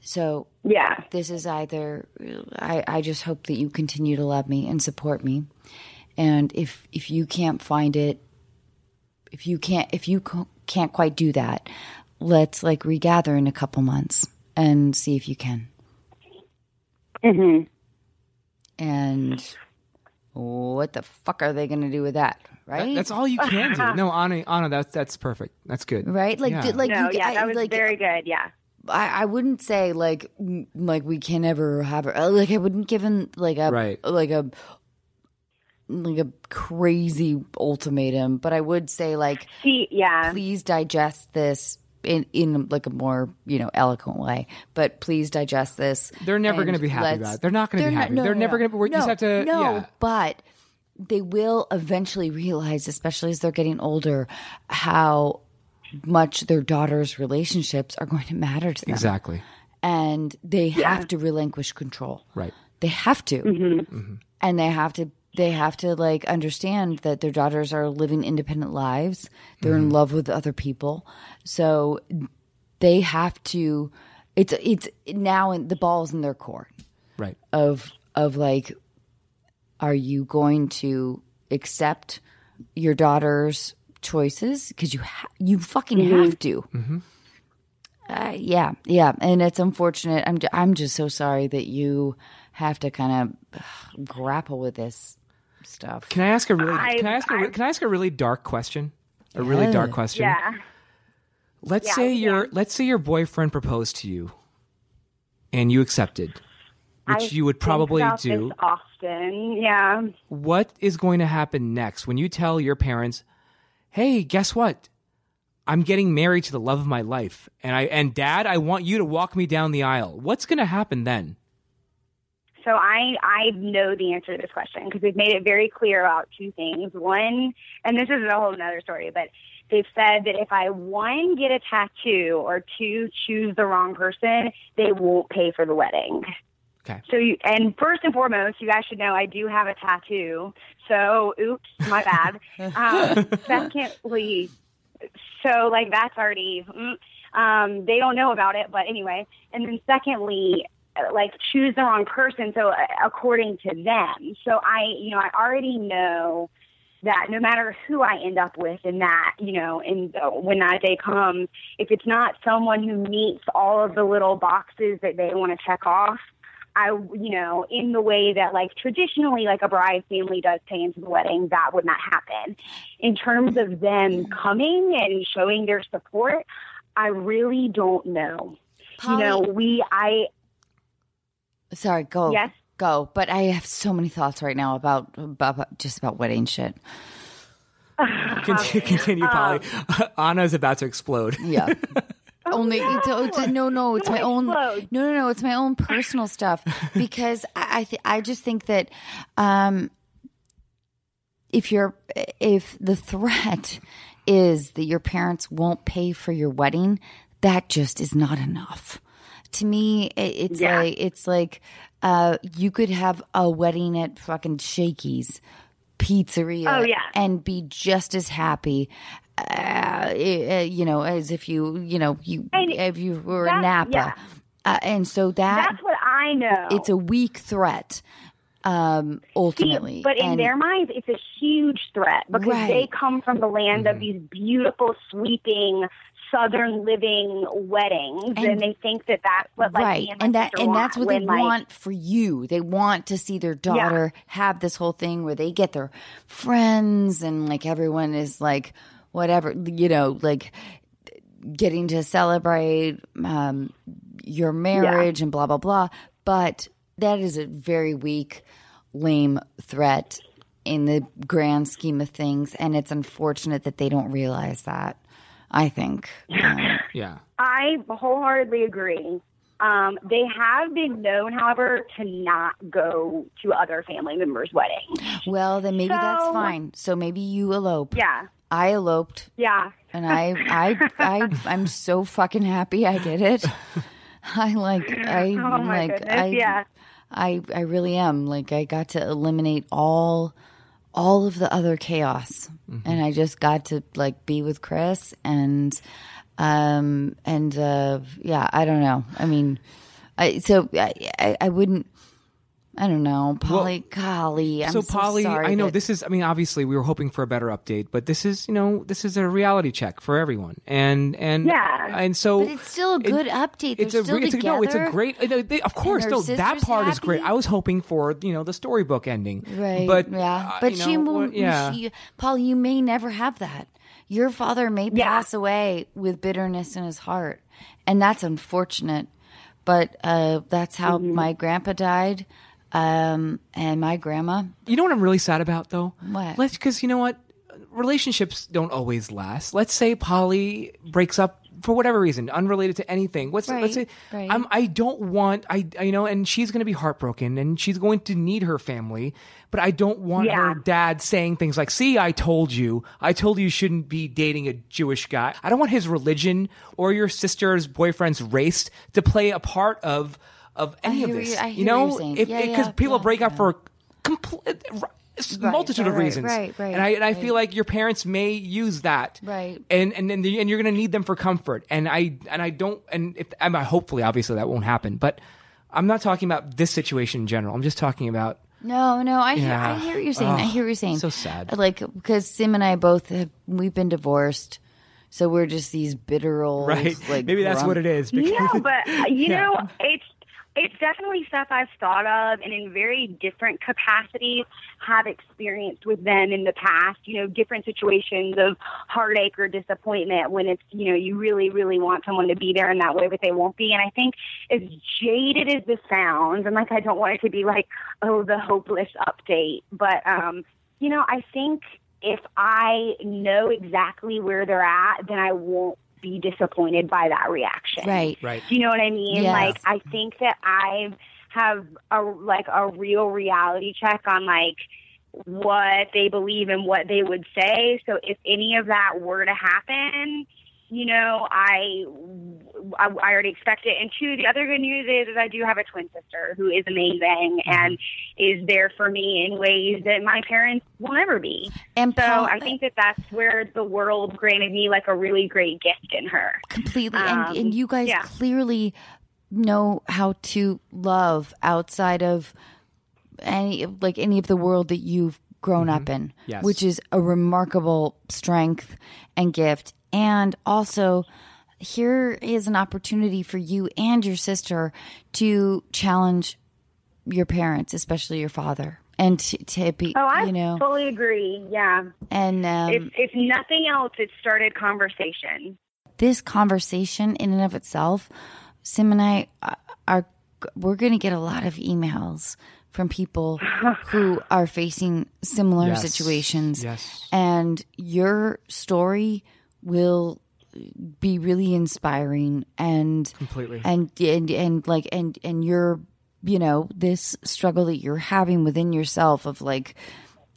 So, Yeah. this is either I, I just hope that you continue to love me and support me. And if if you can't find it, if you can't if you can't quite do that, let's like regather in a couple months and see if you can. Mhm. And what the fuck are they going to do with that? Right? That- that's all you can do. No, Anna, Anna, that's that's perfect. That's good. Right? Like, Yeah. d- like, no, you, yeah, I- that was like, very good. Yeah. I, I wouldn't say like, like we can never have her. uh, Like, I wouldn't give him like a, Right. like a, like a crazy ultimatum, but I would say like, See, yeah. please digest this in in like a more you know eloquent way. But please digest this. They're never going to be happy about it. They're not going to be they're happy. no, They're no, never no. going to. We no, just have to. No, yeah. but they will eventually realize, especially as they're getting older, how much their daughter's relationships are going to matter to them. Exactly. And they have to relinquish control. Right. They have to. Mm-hmm. Mm-hmm. And they have to they have to like understand that their daughters are living independent lives. They're in mm-hmm. love with other people. So they have to it's it's now in the ball's in their court. Right. of of like are you going to accept your daughter's choices? Because you ha- you fucking mm-hmm. have to. Mm-hmm. Uh, yeah yeah. And it's unfortunate. I'm j- i'm just so sorry that you have to kind of grapple with this stuff Can I ask a really? I- can I ask a? I- Can I ask a really dark question? A really Yeah. dark question. Yeah. Let's Yeah, say yeah. your let's say your boyfriend proposed to you, and you accepted, which I you would think probably about do. This often. Yeah. What is going to happen next when you tell your parents, "Hey, guess what? I'm getting married to the love of my life, and I and Dad, I want you to walk me down the aisle." What's going to happen then? So I I know the answer to this question because they've made it very clear about two things. One, and this is a whole other story, but they've said that if I one get a tattoo or two choose the wrong person, they won't pay for the wedding. Okay. So you and first and foremost, you guys should know I do have a tattoo. So oops, my bad. um, secondly, so like that's already mm, um, they don't know about it, but anyway. And then secondly, like choose the wrong person. So uh, according to them, so I you know I already know that no matter who I end up with in that, you know, in uh, when that day comes, if it's not someone who meets all of the little boxes that they want to check off, I, you know, in the way that like traditionally, like a bride family does pay into the wedding, that would not happen. In terms of them coming and showing their support, I really don't know. Polly- You know, we, I, sorry go Yes? go but i have so many thoughts right now about about, about just about wedding shit Continue, continue Polly. Anna's about to explode. Yeah. Only it's, it's no, no, it's my Don't own. explode. No, no, no, it's my own personal stuff because I I, th- I just think that um, if you're if the threat is that your parents won't pay for your wedding, that just is not enough. To me, it, it's Yeah. like it's like uh, you could have a wedding at fucking Shakey's pizzeria Oh, yeah. and be just as happy uh, eh, you know as if you you know you And if you were in Napa yeah. uh, and so that that's what I know. it's a weak threat um See, ultimately but in And- their minds, it's a huge threat because Right. they come from the land of these beautiful, sweeping, southern living weddings, and, And- they think that that's what like right and, and that and that's what they like, want for you. They want to see their daughter have this whole thing where they get their friends and like everyone is like whatever you know like getting to celebrate um, your marriage and blah blah blah. But that is a very weak lame threat in the grand scheme of things and it's unfortunate that they don't realize that i think Um, Yeah. I wholeheartedly agree. Um, they have been known, however, to not go to other family members' weddings. Well, then maybe that's fine. So maybe you elope. Yeah, I eloped, yeah. and I, I, I, I'm so fucking happy I did it. I like, I Oh my like, goodness, I, yeah. I, I really am. Like, I got to eliminate all, all of the other chaos, and I just got to like be with Chris and, um, and uh, yeah, I don't know. I mean, I so I, I, I wouldn't. I don't know, Polly. golly, I'm so, so, Polly, sorry I know that- this is. I mean, obviously, we were hoping for a better update, but this is, you know, this is a reality check for everyone, and and Yeah. and so But it's still a good update. They're It's a, still re- it's a no, it's a great. uh, they- of course, no, that sister's part is great. I was hoping for you know the storybook ending, Right. But yeah. uh, but you she know, will. what- yeah. She, Paul, you may never have that. Your father may Yeah. pass away with bitterness in his heart, and that's unfortunate. But uh, that's how Mm-hmm. my grandpa died, um, and my grandma. You know what I'm really sad about though? What? Let's because you know what, relationships don't always last. Let's say Polly breaks up for whatever reason, unrelated to anything. What's let's say Right, right. I'm I don't want I I- you know, and she's going to be heartbroken and she's going to need her family, but I don't want Yeah. her dad saying things like, "See, I told you. I told you you shouldn't be dating a Jewish guy." I don't want his religion or your sister's boyfriend's race to play a part of of any of this. you- I you know, what if Yeah, because yeah, people yeah, break up yeah. for complete multitude of reasons, right, right, and I and I right. feel like your parents may use that, Right. and and and, and you're going to need them for comfort, and I and I don't, and if I'm hopefully, obviously, that won't happen, but I'm not talking about this situation in general. I'm just talking about No, no, I hear, I hear what you're saying. I hear what you're saying. so sad. Like because Sim and I both have we've been divorced, so we're just these bitter old right. Like Maybe that's grump- what it is. Because, No, but uh, you Yeah. know, it's it's definitely stuff I've thought of and in very different capacities have experienced with them in the past, you know, different situations of heartache or disappointment when it's, you know, you really, really want someone to be there in that way, but they won't be. And I think as jaded as this sounds, and like I don't want it to be like, oh, the hopeless update, but um, you know, I think if I know exactly where they're at, then I won't be disappointed by that reaction. Right. right. Do you know what I mean? Yes. Like I think that I have a like a real reality check on like what they believe and what they would say. So if any of that were to happen, you know, I, I, I already expect it. And two, the other good news is, is I do have a twin sister who is amazing and is there for me in ways that my parents will never be. And So Paul, I think that that's where the world granted me like a really great gift in her. completely, Um, and, and you guys yeah. clearly know how to love outside of any like any of the world that you've grown up in, Mm-hmm. Yes. which is a remarkable strength and gift. And also, here is an opportunity for you and your sister to challenge your parents, especially your father, and to, to be, Oh, I you know, fully agree. Yeah. and um, if, if nothing else, it started conversation. this conversation in and of itself, Sim and I uh, are we're going to get a lot of emails from people who are facing similar Yes. situations, Yes. and your story will be really inspiring and Completely. and and and like and and your you know this struggle that you're having within yourself of like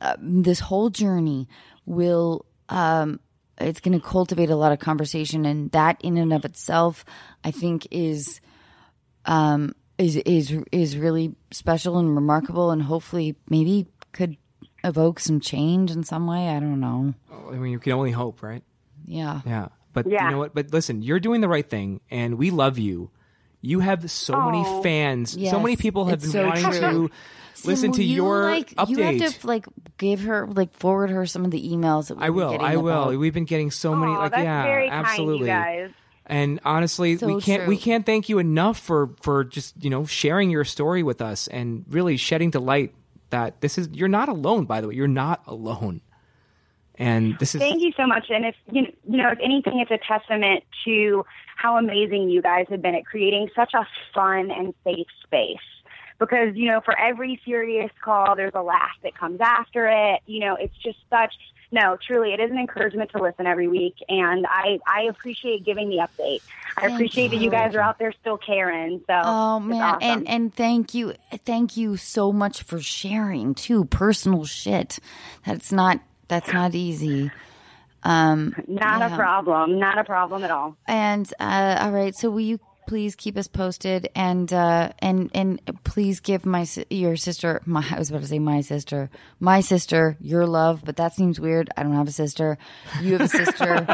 uh, this whole journey will um it's going to cultivate a lot of conversation and that in and of itself i think is um is is is really special and remarkable and hopefully maybe could evoke some change in some way i don't know I mean, you can only hope, right? yeah Yeah. But Yeah. you know what? But listen, you're doing the right thing, and we love you. You have so many Oh. fans. so many people have it's been so wanting true. to listen Sim, to you, your like, update. You have to like give her like forward her some of the emails that we've I been will. getting I will. about- We've been getting so many. Like, that's yeah, very kind, you absolutely. guys. And honestly, So we can't we can't thank you enough for for just you know sharing your story with us and really shedding to light that this is you're not alone. By the way, you're not alone. And this is Thank you so much. And if you know, you know, if anything, it's a testament to how amazing you guys have been at creating such a fun and safe space. Because you know, for every serious call, there's a laugh that comes after it. You know, it's just such. No, truly, it is an encouragement to listen every week, and I I appreciate giving the update. I Thank appreciate that you. you guys are out there still caring. So Oh man, awesome. and and thank you, thank you so much for sharing too personal shit. That's not that's not easy. Um, not yeah. a problem, not a problem at all. And uh, all right, so will you please keep us posted and uh, and and please give my your sister my I was about to say my sister my sister your love, but that seems weird. I don't have a sister. You have a sister.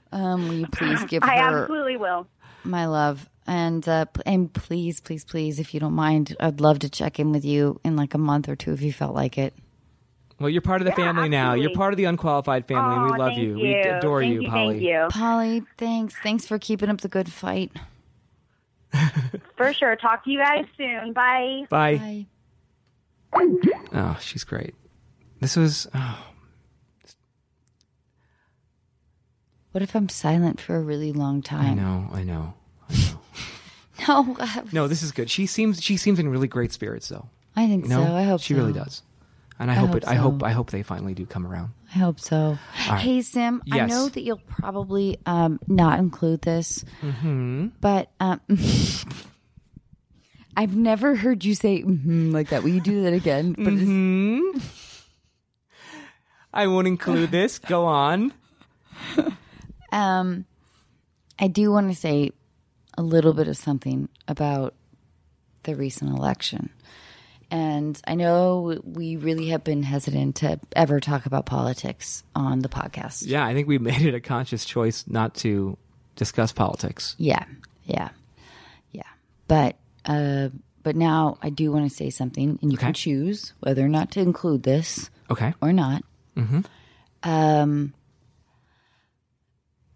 um, will you please give I her absolutely will. my love? And uh, and please, please, please, if you don't mind, I'd love to check in with you in like a month or two if you felt like it. well, you're part of the Yeah, family now. You're part of the unqualified family. and we love thank you. We adore Thank you, you, Polly. Thank you. Polly, thanks, thanks for keeping up the good fight. For sure. Talk to you guys soon. Bye. Bye. Bye. Oh, she's great. This was. Oh, What if I'm silent for a really long time? I time? know. I know. No, I- No, this is good. She seems. She seems in really great spirits, though. I think You know, so. I hope she so. really does. And I, I hope, hope it. I hope. I hope they finally do come around. I hope so. right. Hey, Sim, yes. I know that you'll probably um, not include this, Mm-hmm. but um, I've never heard you say mm like that. Will you do that again? But it's- Hmm. I won't include this. Go on. um, I do want to say a little bit of something about the recent election. And I know we really have been hesitant to ever talk about politics on the podcast. Yeah, I think we made it a conscious choice not to discuss politics. Yeah, yeah, yeah. But uh, but now I do want to say something, and you can choose whether or not to include this Okay. or not. Mm-hmm. Um,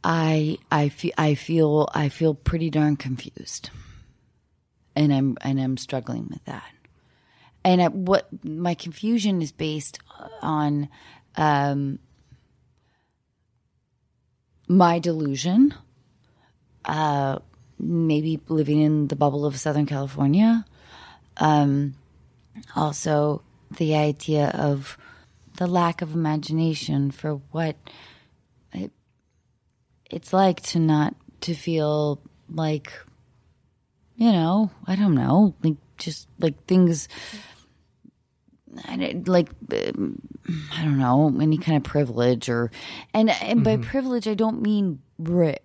I I feel I feel I feel pretty darn confused, and I'm and I'm struggling with that. And I, what my confusion is based on, um, my delusion, uh, maybe living in the bubble of Southern California. Um, also, the idea of the lack of imagination for what it, it's like to not to feel like, you know, I don't know, like just like things. Like I don't know any kind of privilege or and and by privilege I don't mean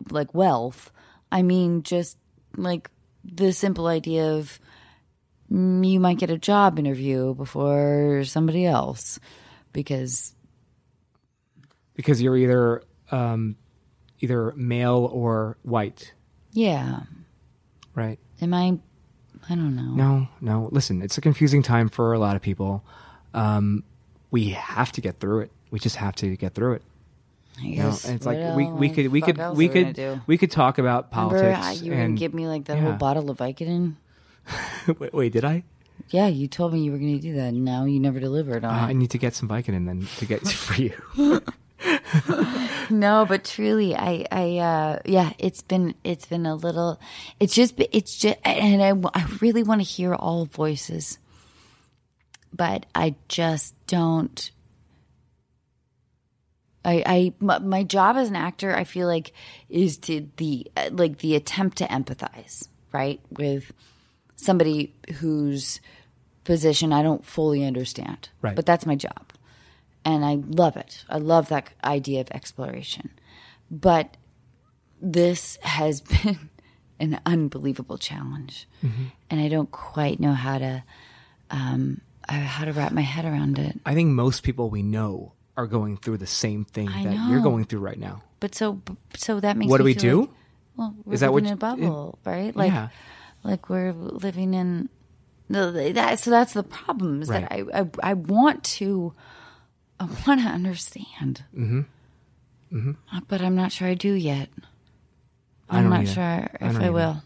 like wealth. I mean just like the simple idea of you might get a job interview before somebody else because Because you're either um, either male or white, yeah. Right? am I I don't know No, no. Listen, it's a confusing time for a lot of people. Um, we have to get through it. We just have to get through it. I You know, guess it's what like we, we could we could we could we could talk about politics. Remember how you were gonna and- give me like that yeah. whole bottle of Vicodin? wait, wait, did I? Yeah, you told me you were going to do that, and now you never delivered Uh, on I need to get some Vicodin then to get for you. No, but truly, I, I, uh, yeah, it's been, it's been a little, it's just, it's just, and I, I really want to hear all voices, but I just don't. I, I, my, my job as an actor, I feel like, is to the like the attempt to empathize, right, with somebody whose position I don't fully understand, Right. But that's my job, and I love it. I love that idea of exploration, but this has been an unbelievable challenge, and I don't quite know how to, um, uh, how to wrap my head around it. I think most people we know are going through the same thing I that you're going through right now. But so, so that makes What do we do? like- Well, we're Is that what living in a bubble, right? Like, Yeah. like we're living in. No, that, so that's the problem. Is that I, I I want to, I want to understand, Mm-hmm. Mm-hmm. uh, but I'm not sure I do yet. I I'm don't either. sure if don't I, will.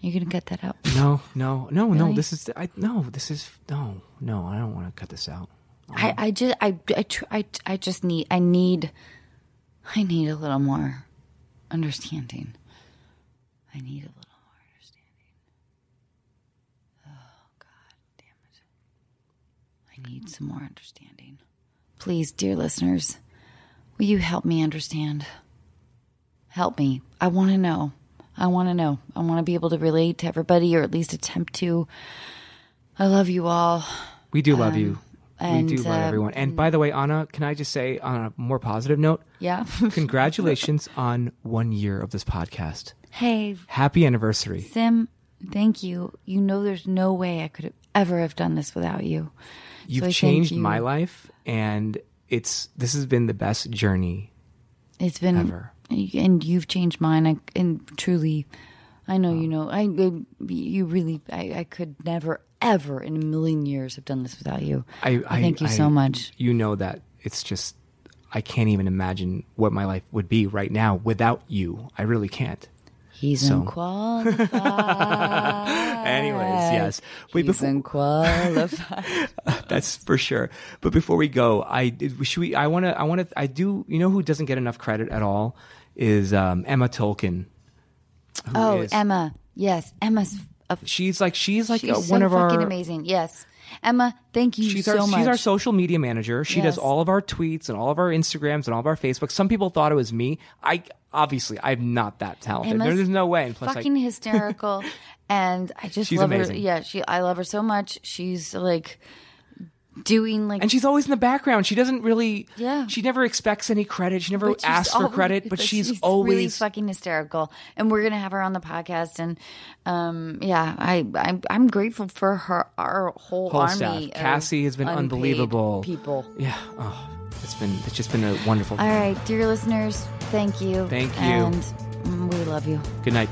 You're gonna cut that out? No, no, no, no. This is I no. This is no, no. I don't want to cut this out. I, I just I I, tr- I I just need I need I need a little more understanding. I need a little more understanding. Oh God damn it! I need some more understanding. Please, dear listeners, will you help me understand? Help me. I want to know. I want to know. I want to be able to relate to everybody, or at least attempt to. I love you all. We do love Um, you. and, we do love uh, everyone. And by the way, Anna, can I just say on a more positive note? Yeah. Congratulations on one year of this podcast. Hey, Happy anniversary. Sim, thank you. You know, there's no way I could have ever have done this without you. You've So changed you. my life, and it's this has been the best journey. It's been Ever. and you've changed mine. I, and truly, I know you know. I, I you really. I, I could never ever in a million years have done this without you. I, I thank you so much. You know that it's just I can't even imagine what my life would be right now without you. I really can't. He's So- unqualified. Anyways, yes. Wait, He's before- unqualified. That's for sure. But before we go, I should we. I want to. I want to. I do. You know who doesn't get enough credit at all is um, Emma Tolkien. oh, is- Emma. Yes, Emma's. A, She's like she's like she's uh, so one of our. amazing. Yes, Emma. Thank you She's so our much. she's our social media manager. She does all of our tweets and all of our Instagrams and all of our Facebook. Some people thought it was me. I obviously I'm not that talented. Emma's There's no way. And plus, fucking like, hysterical, and I just She's love her. Yeah, she. I love her so much. She's like doing like, and she's always in the background. She doesn't really. Yeah. She never expects any credit. She never but she's asks for credit. But she's, really always. Really fucking hysterical, and we're gonna have her on the podcast. And um, yeah, I I'm, I'm grateful for her our whole, Whole army. staff. Cassie has been unbelievable. People. Yeah. Oh, it's been. It's just been a wonderful. All right, dear listeners, thank you. Thank you. and mm, we love you. Good night.